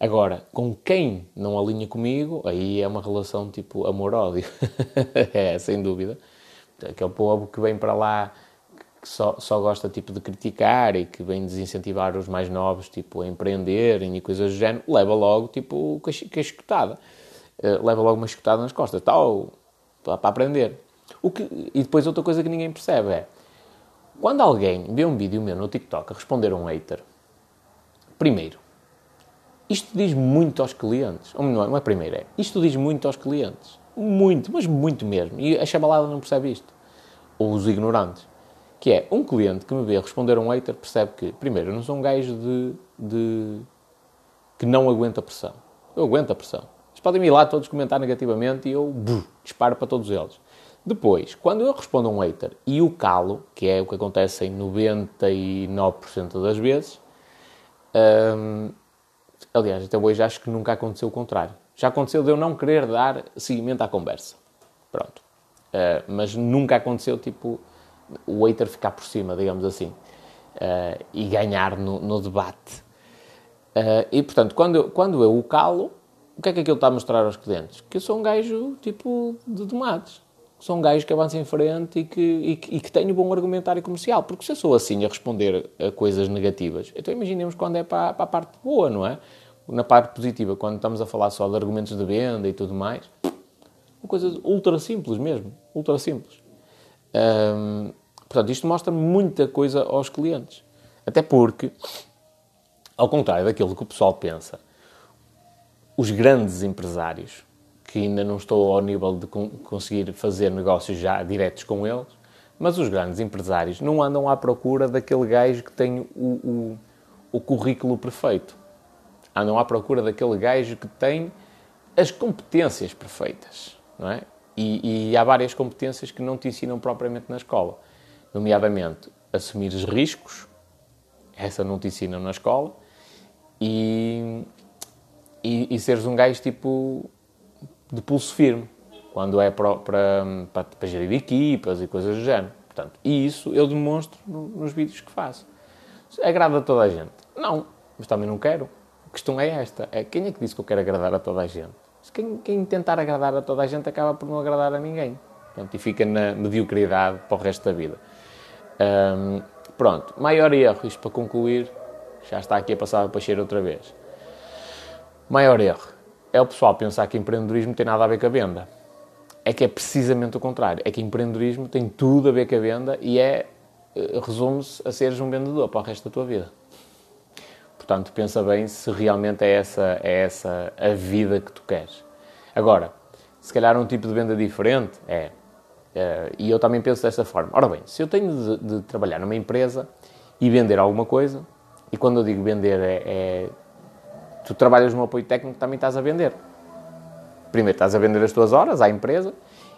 Agora, com quem não alinha comigo, aí é uma relação tipo amor-ódio. é, sem dúvida. Aquele povo que vem para lá que só, só gosta tipo de criticar e que vem desincentivar os mais novos tipo a empreenderem e coisas do género, leva logo tipo com a escutada. Uh, leva logo uma escutada nas costas, tal, para, para aprender. O que, e depois outra coisa que ninguém percebe é, quando alguém vê um vídeo meu no TikTok a responder a um hater, primeiro, isto diz muito aos clientes. Ou não é, não é primeiro, é. Isto diz muito aos clientes. Muito, mas muito mesmo. E a chabalada não percebe isto. Ou os ignorantes Que é, um cliente que me vê responder a um hater percebe que, primeiro, eu não sou um gajo de, de que não aguenta pressão. Eu aguento a pressão. Eles podem ir lá todos comentar negativamente e eu disparo para todos eles. Depois, quando eu respondo a um hater e o calo, que é o que acontece em 99% das vezes, hum, aliás, até hoje acho que nunca aconteceu o contrário. Já aconteceu de eu não querer dar seguimento à conversa. Pronto. Uh, mas nunca aconteceu, tipo, o hater ficar por cima, digamos assim, uh, e ganhar no, no debate. Uh, e, portanto, quando eu, quando eu o calo, o que é que aquilo está a mostrar aos clientes? Que eu sou um gajo, tipo, de tomates. Sou um gajo que avança em frente e que, e, que, e que tenho bom argumentário comercial. Porque se eu sou assim a responder a coisas negativas, então imaginemos quando é para, para a parte boa, não é? Na parte positiva, quando estamos a falar só de argumentos de venda e tudo mais, uma coisa ultra simples mesmo. Ultra simples. Um, portanto, isto mostra muita coisa aos clientes. Até porque, ao contrário daquilo que o pessoal pensa, os grandes empresários, que ainda não estou ao nível de conseguir fazer negócios já diretos com eles, mas os grandes empresários não andam à procura daquele gajo que tem o, o, o currículo perfeito. Andam à procura daquele gajo que tem as competências perfeitas, não é? E, e, há várias competências que não te ensinam propriamente na escola, nomeadamente assumir os riscos, essa não te ensinam na escola, e, e, e seres um gajo tipo de pulso firme, quando é para, para, gerir equipas e coisas do género. Portanto, e isso eu demonstro no, nos vídeos que faço. Agrada a toda a gente? Não, mas também não quero. A questão é esta: é quem é que disse que eu quero agradar a toda a gente? Quem, quem tentar agradar a toda a gente acaba por não agradar a ninguém. Portanto, e fica na mediocridade para o resto da vida. Um, pronto, maior erro, isto para concluir, já está aqui a passar para cheiro outra vez. Maior erro é o pessoal pensar que empreendedorismo tem nada a ver com a venda. É que é precisamente o contrário. É que empreendedorismo tem tudo a ver com a venda e é, eh, resume-se a seres um vendedor para o resto da tua vida. Portanto, pensa bem se realmente é essa, é essa a vida que tu queres. Agora, se calhar um tipo de venda diferente é. Uh, e eu também penso desta forma. Ora bem, se eu tenho de, de, trabalhar numa empresa e vender alguma coisa, e quando eu digo vender é, é tu trabalhas no apoio técnico, também estás a vender. Primeiro estás a vender as tuas horas à empresa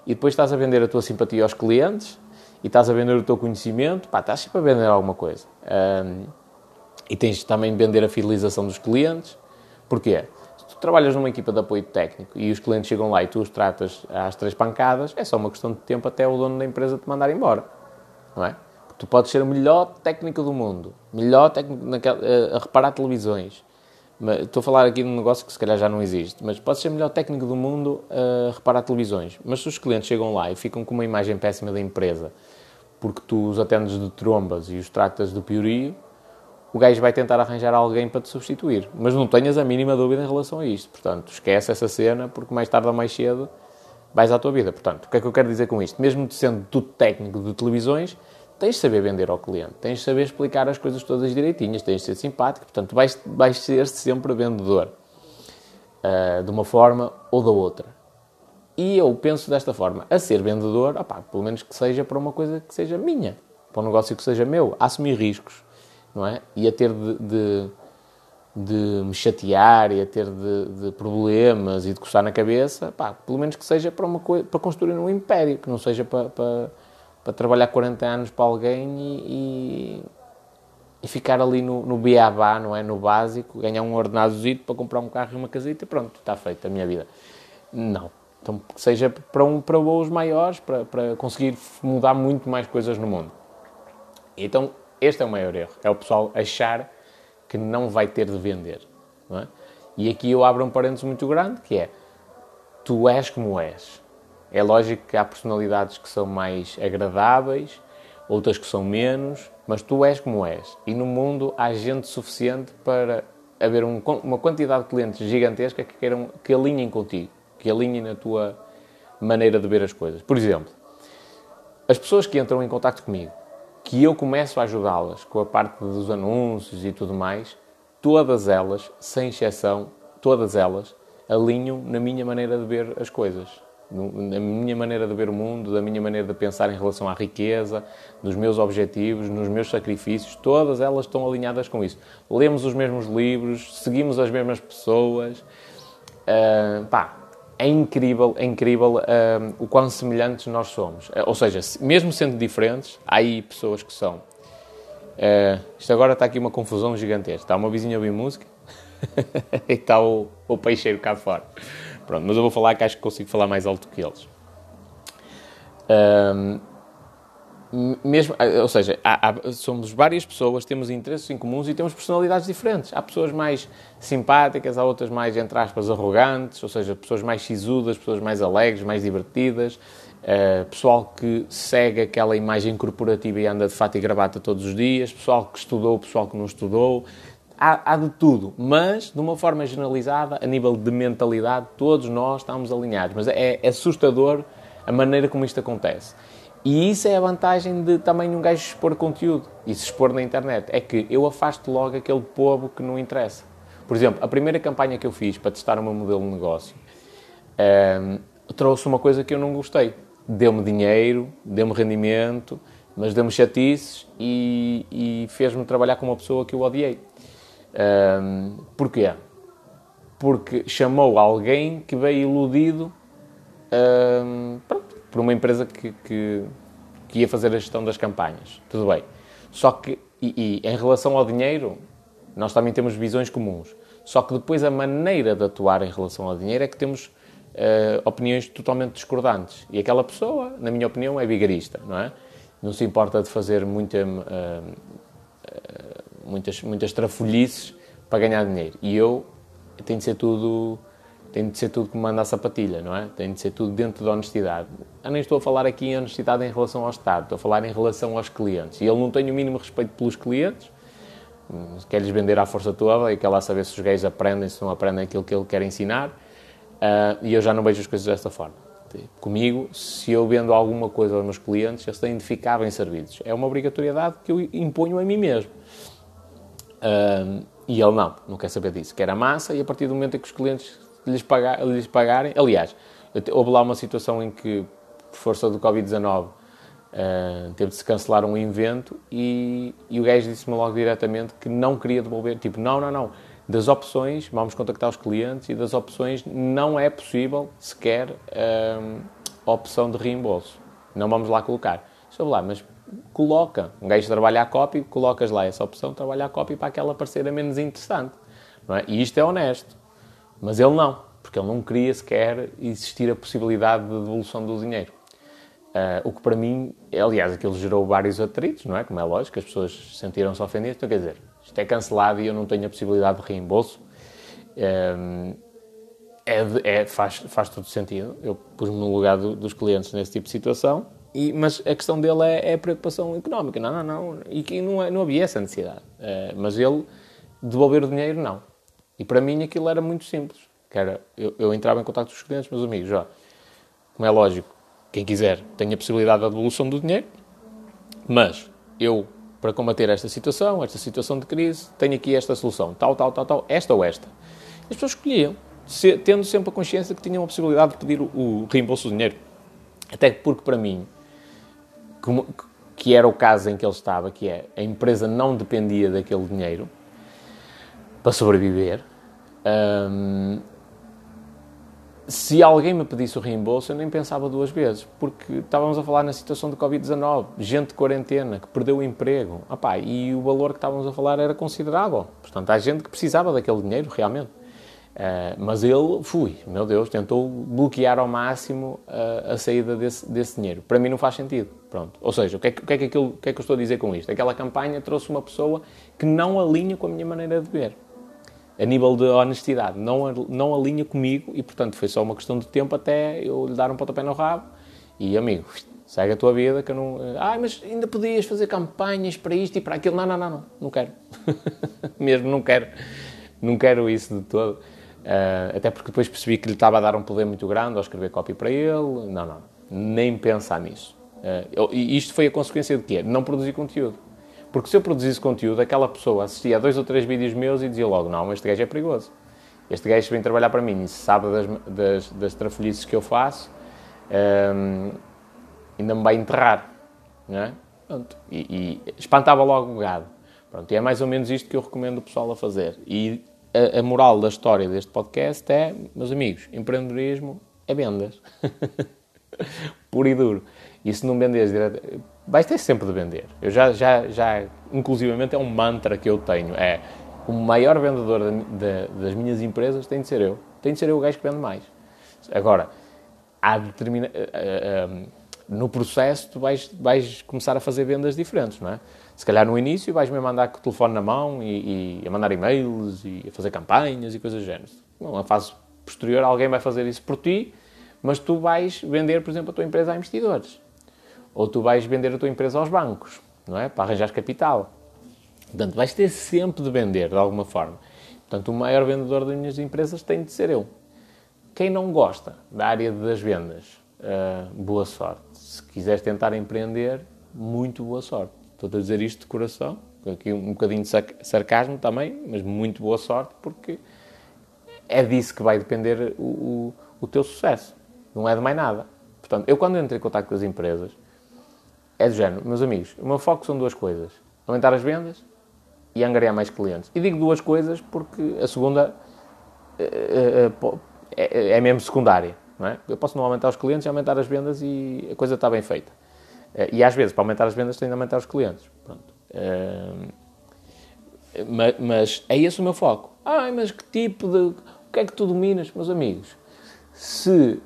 e depois estás a vender a tua simpatia aos clientes e estás a vender o teu conhecimento. Pá, estás sempre a vender alguma coisa. E tens também de vender a fidelização dos clientes. Porquê? Se tu trabalhas numa equipa de apoio técnico e os clientes chegam lá e tu os tratas às três pancadas, é só uma questão de tempo até o dono da empresa te mandar embora. Não é? Tu podes ser o melhor técnico do mundo, melhor técnico naquela, a, a reparar televisões, estou a falar aqui de um negócio que se calhar já não existe, mas pode ser o melhor técnico do mundo a reparar televisões. Mas se os clientes chegam lá e ficam com uma imagem péssima da empresa porque tu os atendes de trombas e os tratas de piorio, o gajo vai tentar arranjar alguém para te substituir. Mas não tenhas a mínima dúvida em relação a isto. Portanto, esquece essa cena porque mais tarde ou mais cedo vais à tua vida. Portanto, o que é que eu quero dizer com isto? Mesmo sendo tudo técnico de televisões, tens de saber vender ao cliente, tens de saber explicar as coisas todas direitinhas, tens de ser simpático, portanto, vais, vais ser sempre vendedor, uh, de uma forma ou da outra. E eu penso desta forma, a ser vendedor, opá, pelo menos que seja para uma coisa que seja minha, para um negócio que seja meu, assumir riscos, não é? E a ter de, de, de me chatear e a ter de, de, problemas e de coçar na cabeça, pá, pelo menos que seja para, uma coisa, para construir um império, que não seja para, para para trabalhar 40 anos para alguém e, e, e ficar ali no, no beabá, não é? No básico, ganhar um ordenadozito para comprar um carro e uma casita e pronto, está feita a minha vida. Não. Então, que seja para, um, para voos maiores, para, para conseguir mudar muito mais coisas no mundo. Então, este é o maior erro. É o pessoal achar que não vai ter de vender. É? E aqui eu abro um parênteses muito grande, que é, tu és como és. É lógico que há personalidades que são mais agradáveis, outras que são menos, mas tu és como és. E no mundo há gente suficiente para haver um, uma quantidade de clientes gigantesca que queiram que alinhem contigo, que alinhem na tua maneira de ver as coisas. Por exemplo, as pessoas que entram em contato comigo, que eu começo a ajudá-las com a parte dos anúncios e tudo mais, todas elas, sem exceção, todas elas alinham na minha maneira de ver as coisas. na minha maneira de ver o mundo, da minha maneira de pensar em relação à riqueza, nos meus objetivos, nos meus sacrifícios, todas elas estão alinhadas com isso. Lemos os mesmos livros, seguimos as mesmas pessoas. Uh, pá, é incrível, é incrível uh, o quão semelhantes nós somos. Uh, ou seja, mesmo sendo diferentes, há aí pessoas que são. Uh, isto agora está aqui uma confusão gigantesca. Está uma vizinha a ouvir música e está o, o peixeiro cá fora. Pronto, mas eu vou falar que acho que consigo falar mais alto que eles. Um, mesmo, ou seja, há, há, somos várias pessoas, temos interesses em comuns e temos personalidades diferentes. Há pessoas mais simpáticas, há outras mais, entre aspas, arrogantes, ou seja, pessoas mais sisudas, pessoas mais alegres, mais divertidas, uh, pessoal que segue aquela imagem corporativa e anda de fato e gravata todos os dias, pessoal que estudou, pessoal que não estudou, há, há, de tudo, mas de uma forma generalizada, a nível de mentalidade, todos nós estamos alinhados. Mas é, é assustador a maneira como isto acontece. E isso é a vantagem de também um gajo expor conteúdo e se expor na internet. É que eu afasto logo aquele povo que não interessa. Por exemplo, a primeira campanha que eu fiz para testar o meu modelo de negócio um, ehm, trouxe uma coisa que eu não gostei. Deu-me dinheiro, deu-me rendimento, mas deu-me chatices e, e fez-me trabalhar com uma pessoa que eu odiei. Um, porquê? Porque chamou alguém que veio iludido um, pronto, por uma empresa que, que, que, ia fazer a gestão das campanhas. Tudo bem. Só que, e, e, em relação ao dinheiro, nós também temos visões comuns. Só que depois a maneira de atuar em relação ao dinheiro é que temos uh, opiniões totalmente discordantes. E aquela pessoa, na minha opinião, é vigarista, não é? Não se importa de fazer muita. Uh, muitas, muitas trafolhices para ganhar dinheiro. E eu tem de ser tudo tem de ser tudo como manda a sapatilha, não é? Tem de ser tudo dentro da honestidade. Eu nem estou a falar aqui em honestidade em relação ao Estado, estou a falar em relação aos clientes. E ele não tem o mínimo respeito pelos clientes, quer-lhes vender à força toda e quer lá saber se os gays aprendem, se não aprendem aquilo que ele quer ensinar. Uh, e eu já não vejo as coisas desta forma. Comigo, se eu vendo alguma coisa aos meus clientes, eles têm de ficar bem servidos. É uma obrigatoriedade que eu imponho a mim mesmo. Uh, e ele não, não quer saber disso. Quer a massa e a partir do momento em que os clientes lhes, pagar, lhes pagarem... Aliás, houve lá uma situação em que, por força do Covid-19, uh, teve de se cancelar um evento e, e o gajo disse-me logo diretamente que não queria devolver. Tipo, não, não, não. Das opções, vamos contactar os clientes e das opções não é possível sequer uh, a opção de reembolso. Não vamos lá colocar. Estou lá, mas coloca. Um gajo trabalha a copy, colocas lá essa opção, trabalha a copy para aquela parecer menos interessante. É? E isto é honesto. Mas ele não, porque ele não queria sequer existir a possibilidade de devolução do dinheiro. Uh, o que para mim, aliás, aquilo gerou vários atritos, não é? Como é lógico, as pessoas sentiram-se ofendidas. Então, quer dizer, isto é cancelado e eu não tenho a possibilidade de reembolso. Uh, é, é, faz, faz todo sentido. Eu pus-me no lugar do, dos clientes nesse tipo de situação e, mas a questão dele é, é, a preocupação económica. Não, não, não. E que não, é, não havia essa necessidade. Uh, mas ele, devolver o dinheiro, não. E para mim aquilo era muito simples. Que era, eu, eu entrava em contato com os clientes, meus amigos, já. Como é lógico, quem quiser tem a possibilidade da devolução do dinheiro, mas eu, para combater esta situação, esta situação de crise, tenho aqui esta solução, tal, tal, tal, tal, esta ou esta. As pessoas escolhiam, tendo sempre a consciência que tinham a possibilidade de pedir o, o reembolso do dinheiro. Até porque, para mim, como, que era o caso em que ele estava, que é a empresa não dependia daquele dinheiro para sobreviver. Um, se alguém me pedisse o reembolso, eu nem pensava duas vezes, porque estávamos a falar na situação de Covid-19, gente de quarentena, que perdeu o emprego, Epá, e o valor que estávamos a falar era considerável. Portanto, há gente que precisava daquele dinheiro, realmente. Uh, mas ele, fui, meu Deus, tentou bloquear ao máximo uh, a saída desse, desse, dinheiro. Para mim não faz sentido. Pronto. Ou seja, o que, é o, que é que aquilo, o que é que eu estou a dizer com isto? Aquela campanha trouxe uma pessoa que não alinha com a minha maneira de ver. A nível de honestidade, não, não alinha comigo e, portanto, foi só uma questão de tempo até eu lhe dar um pontapé no rabo e, amigo, segue a tua vida que eu não... Ah, mas ainda podias fazer campanhas para isto e para aquilo. Não, não, não, não, não quero. Mesmo não quero. Não quero isso de todo. Uh, até porque depois percebi que lhe estava a dar um poder muito grande ao escrever copy para ele. Não, não, nem pensar nisso. Uh, e isto foi a consequência de quê? Não produzir conteúdo. Porque se eu produzisse conteúdo, aquela pessoa assistia a dois ou três vídeos meus e dizia logo: Não, este gajo é perigoso. Este gajo vem trabalhar para mim e sabe das, das, das trafolhices que eu faço. Um, ainda me vai enterrar, não é? Pronto. E, e, espantava logo o gado. Pronto, e é mais ou menos isto que eu recomendo o pessoal a fazer. E a, a moral da história deste podcast é, meus amigos, empreendedorismo é vendas. Puro e duro. E se não venderes direto, vais ter sempre de vender. Eu já, já, já, inclusivamente é um mantra que eu tenho. É, o maior vendedor de, de, das minhas empresas tem de ser eu. Tem de ser eu o gajo que vende mais. Agora, há determina... Uh, uh, no processo tu vais, vais começar a fazer vendas diferentes, não é? Se calhar no início vais me mandar com o telefone na mão e, e a mandar e-mails e a fazer campanhas e coisas do género. Numa fase posterior alguém vai fazer isso por ti, mas tu vais vender, por exemplo, a tua empresa a investidores. Ou tu vais vender a tua empresa aos bancos, não é? Para arranjar capital. Portanto, vais ter sempre de vender, de alguma forma. Portanto, o maior vendedor das minhas empresas tem de ser eu. Quem não gosta da área das vendas, uh, boa sorte. Se quiseres tentar empreender, muito boa sorte. Estou a dizer isto de coração, aqui um bocadinho de sarcasmo também, mas muito boa sorte, porque é disso que vai depender o, o, o teu sucesso. Não é de mais nada. Portanto, eu quando entro em contato com as empresas, é do género, meus amigos, o meu foco são duas coisas. Aumentar as vendas e angariar mais clientes. E digo duas coisas porque a segunda é, é, é mesmo secundária. Não é? Eu posso não aumentar os clientes e aumentar as vendas e a coisa está bem feita. E às vezes, para aumentar as vendas, tenho de aumentar os clientes. Pronto. Mas é esse o meu foco. Ai, mas que tipo de. O que é que tu dominas, meus amigos? Se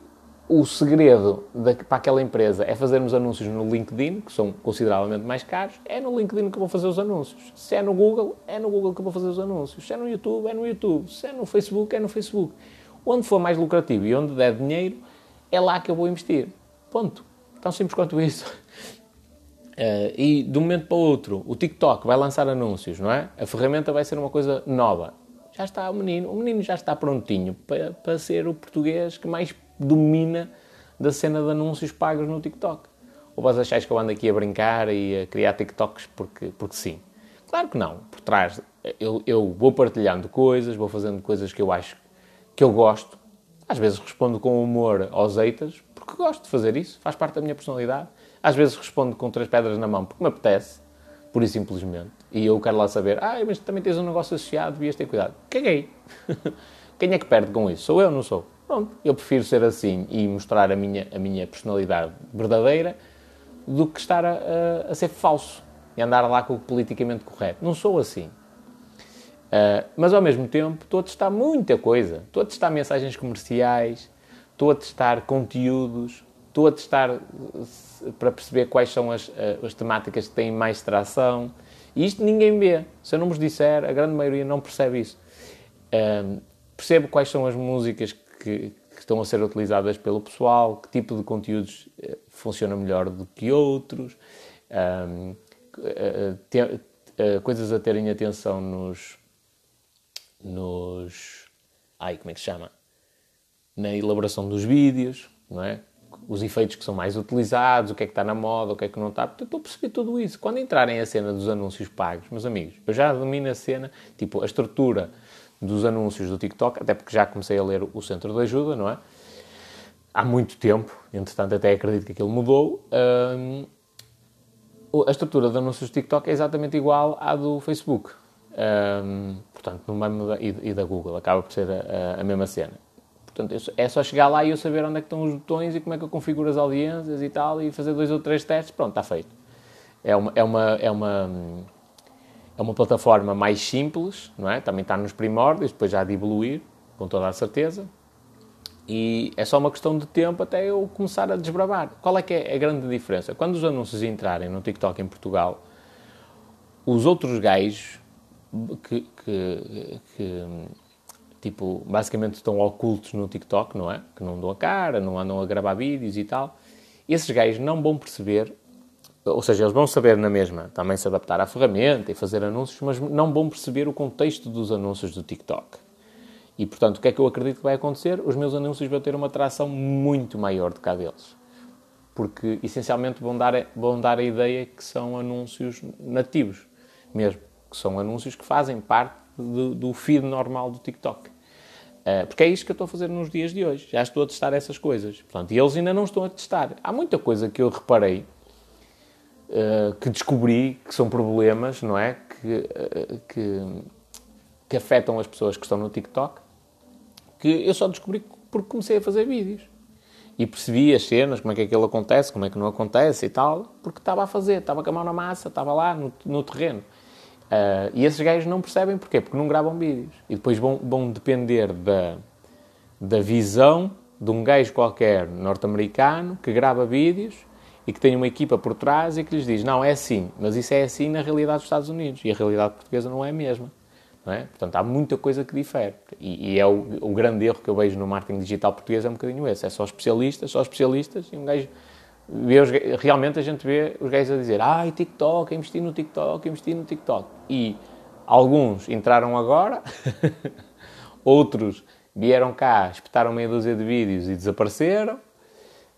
o segredo da, para aquela empresa é fazermos anúncios no LinkedIn, que são consideravelmente mais caros, é no LinkedIn que eu vou fazer os anúncios. Se é no Google, é no Google que eu vou fazer os anúncios. Se é no YouTube, é no YouTube. Se é no Facebook, é no Facebook. Onde for mais lucrativo e onde der dinheiro, é lá que eu vou investir. Ponto. Tão simples quanto isso. Uh, e de um momento para o outro, o TikTok vai lançar anúncios, não é? A ferramenta vai ser uma coisa nova. Já está o menino, o menino já está prontinho para, para ser o português que mais domina da cena de anúncios pagos no TikTok. Ou vós achais que eu ando aqui a brincar e a criar TikToks porque, porque sim? Claro que não. Por trás, eu, eu vou partilhando coisas, vou fazendo coisas que eu acho que eu gosto. Às vezes respondo com humor aos haters, porque gosto de fazer isso, faz parte da minha personalidade. Às vezes respondo com três pedras na mão, porque me apetece, pura e simplesmente. E eu quero lá saber, ah, mas também tens um negócio associado, devias ter cuidado. Caguei. Quem é que perde com isso? Sou eu, não sou? Pronto, eu prefiro ser assim e mostrar a minha, a minha personalidade verdadeira do que estar a, a, a ser falso e andar lá com o politicamente correto. Não sou assim. Uh, mas ao mesmo tempo estou a testar muita coisa. Estou a testar mensagens comerciais, estou a testar conteúdos, estou a testar para perceber quais são as, as temáticas que têm mais tração. E isto ninguém vê. Se eu não vos disser, a grande maioria não percebe isso. Uh, percebo quais são as músicas que, que, estão a ser utilizadas pelo pessoal, que tipo de conteúdos uh, funciona melhor do que outros, um, te, coisas a terem atenção nos, nos. Ai, como é que se chama? Na elaboração dos vídeos, não é? Os efeitos que são mais utilizados, o que é que está na moda, o que é que não está. Portanto, estou a perceber tudo isso. Quando entrarem a cena dos anúncios pagos, meus amigos, eu já domino a cena, tipo, a estrutura dos anúncios do TikTok, até porque já comecei a ler o Centro de Ajuda, não é? Há muito tempo, entretanto, até acredito que aquilo mudou. Hum, a estrutura de anúncios do TikTok é exatamente igual à do Facebook. Um, portanto, não vai. E, e, da Google, acaba por ser a, a, mesma cena. Portanto, é só chegar lá e eu saber onde é que estão os botões e como é que eu configuro as audiências e tal, e fazer dois ou três testes, pronto, está feito. É uma, é uma, é uma, é uma plataforma mais simples, não é? Também está nos primórdios, depois já de evoluir, com toda a certeza. E é só uma questão de tempo até eu começar a desbravar. Qual é que é a grande diferença? Quando os anúncios entrarem no TikTok em Portugal, os outros gajos que, que, que, tipo, basicamente estão ocultos no TikTok, não é? Que não dão a cara, não andam a gravar vídeos e tal. Esses gajos não vão perceber, ou seja, eles vão saber na mesma também se adaptar à ferramenta e fazer anúncios, mas não vão perceber o contexto dos anúncios do TikTok. E, portanto, o que é que eu acredito que vai acontecer? Os meus anúncios vão ter uma atração muito maior do que a deles. Porque, essencialmente, vão dar, vão dar a ideia que são anúncios nativos, mesmo que são anúncios que fazem parte do, do feed normal do TikTok. Uh, porque é isto que eu estou a fazer nos dias de hoje. Já estou a testar essas coisas. Portanto, e eles ainda não estão a testar. Há muita coisa que eu reparei, uh, que descobri que são problemas, não é? Que, uh, que, que, afetam as pessoas que estão no TikTok, que eu só descobri porque comecei a fazer vídeos. E percebi as cenas, como é que aquilo acontece, como é que não acontece e tal, porque estava a fazer, estava com a mão na massa, estava lá no, no terreno. Uh, e esses gajos não percebem porquê? Porque não gravam vídeos. E depois vão, vão depender da, da visão de um gajo qualquer norte-americano que grava vídeos e que tem uma equipa por trás e que lhes diz: não, é assim, mas isso é assim na realidade dos Estados Unidos e a realidade portuguesa não é a mesma. Não é? Portanto, há muita coisa que difere. E, e é o, o, grande erro que eu vejo no marketing digital português é um bocadinho esse: é só especialistas, só especialistas e um gajo vê os, realmente a gente vê os gays a dizer ai, ah, TikTok, investi no TikTok, investi no TikTok. E alguns entraram agora, outros vieram cá, espetaram meia dúzia de vídeos e desapareceram,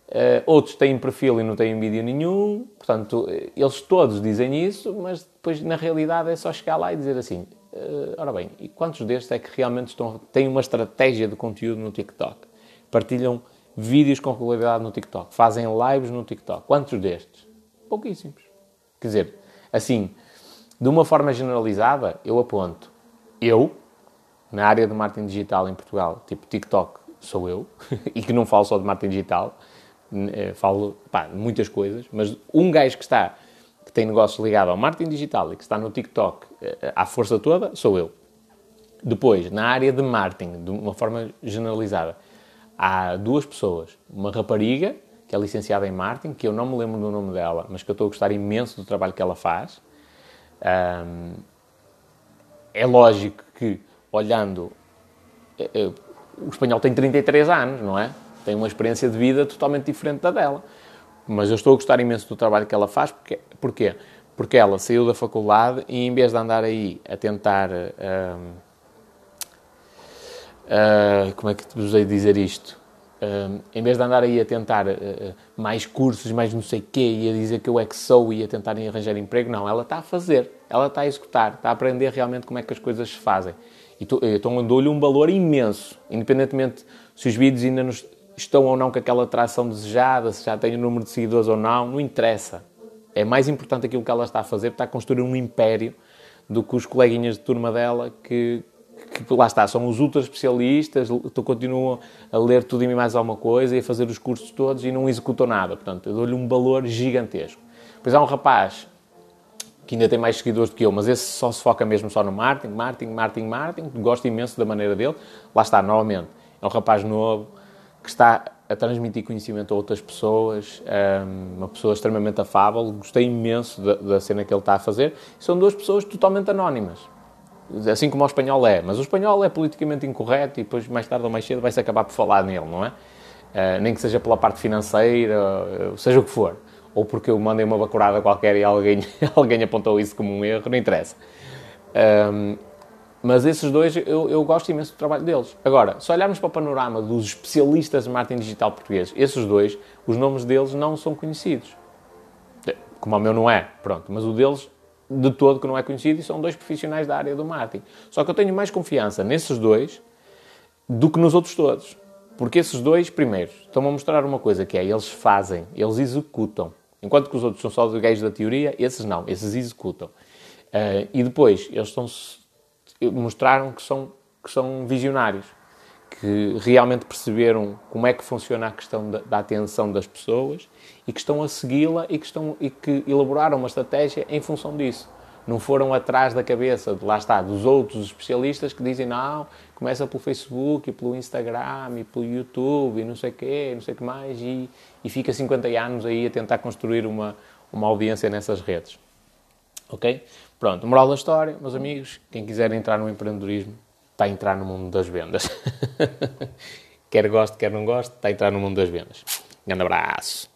uh, outros têm perfil e não têm vídeo nenhum. Portanto, eles todos dizem isso, mas depois na realidade é só chegar lá e dizer assim: uh, ora bem, e quantos destes é que realmente estão, têm uma estratégia de conteúdo no TikTok? Partilham vídeos com regularidade no TikTok, fazem lives no TikTok. Quantos destes? Pouquíssimos. Quer dizer, assim, de uma forma generalizada, eu aponto, eu, na área de marketing digital em Portugal, tipo TikTok sou eu, e que não falo só de marketing digital, eh, falo pá, muitas coisas, mas um gajo que está, que tem negócios ligados ao marketing digital e que está no TikTok eh, à força toda, sou eu. Depois, na área de marketing, de uma forma generalizada, há duas pessoas. Uma rapariga, que é licenciada em marketing, que eu não me lembro do nome dela, mas que eu estou a gostar imenso do trabalho que ela faz. Um, é lógico que, olhando. Eh, eh, o espanhol tem 33 anos, não é? Tem uma experiência de vida totalmente diferente da dela. Mas eu estou a gostar imenso do trabalho que ela faz. Porque, porquê? Porque ela saiu da faculdade e, em vez de andar aí a tentar. Um, Uh, como é que te usei dizer isto? Uh, em vez de andar aí a tentar uh, mais cursos, mais não sei o quê, e a dizer que eu é que sou e a tentar arranjar emprego, não, ela está a fazer, ela está a executar, está a aprender realmente como é que as coisas se fazem. E então dou-lhe um valor imenso, independentemente se os vídeos ainda nos, estão ou não com aquela atração desejada, se já tem o número de seguidores ou não, não interessa. É mais importante aquilo que ela está a fazer, está a construir um império do que os coleguinhas de turma dela que, que lá está, são os ultra especialistas, continuam a ler tudo e mais alguma coisa e a fazer os cursos todos e não executam nada. Portanto, eu dou-lhe um valor gigantesco. Depois há um rapaz que ainda tem mais seguidores do que eu, mas esse só se foca mesmo só no marketing, marketing, marketing, marketing, gosto imenso da maneira dele. Lá está, novamente, é um rapaz novo que está a transmitir conhecimento a outras pessoas, hum, uma pessoa extremamente afável, gostei imenso da, cena que ele está a fazer. São duas pessoas totalmente anónimas assim como o espanhol é. Mas o espanhol é politicamente incorreto e depois, mais tarde ou mais cedo, vai-se acabar por falar nele, não é? Uh, nem que seja pela parte financeira, uh, seja o que for. Ou porque eu mandei uma bacurada qualquer e alguém, alguém apontou isso como um erro, não interessa. Mas esses dois, eu, eu, gosto imenso do trabalho deles. Agora, se olharmos para o panorama dos especialistas de marketing digital português, esses dois, os nomes deles não são conhecidos. Como o meu não é, pronto. Mas o deles de todo que não é conhecido e são dois profissionais da área do marketing. Só que eu tenho mais confiança nesses dois do que nos outros todos. Porque esses dois, primeiro, estão a mostrar uma coisa que é, eles fazem, eles executam. Enquanto que os outros são só os gajos da teoria, esses não, esses executam. Uh, e depois, eles estão, mostraram que são, que são visionários que realmente perceberam como é que funciona a questão da, da atenção das pessoas e que estão a segui-la e que estão e que elaboraram uma estratégia em função disso. Não foram atrás da cabeça, de, lá está, dos outros especialistas que dizem não, começa pelo Facebook e pelo Instagram e pelo YouTube e não sei o quê, não sei o que mais e, e fica 50 anos aí a tentar construir uma, uma audiência nessas redes. Ok? Pronto, moral da história, meus amigos, quem quiser entrar no empreendedorismo, está a entrar no mundo das vendas. quer goste, quer não goste, está a entrar no mundo das vendas. Um grande abraço.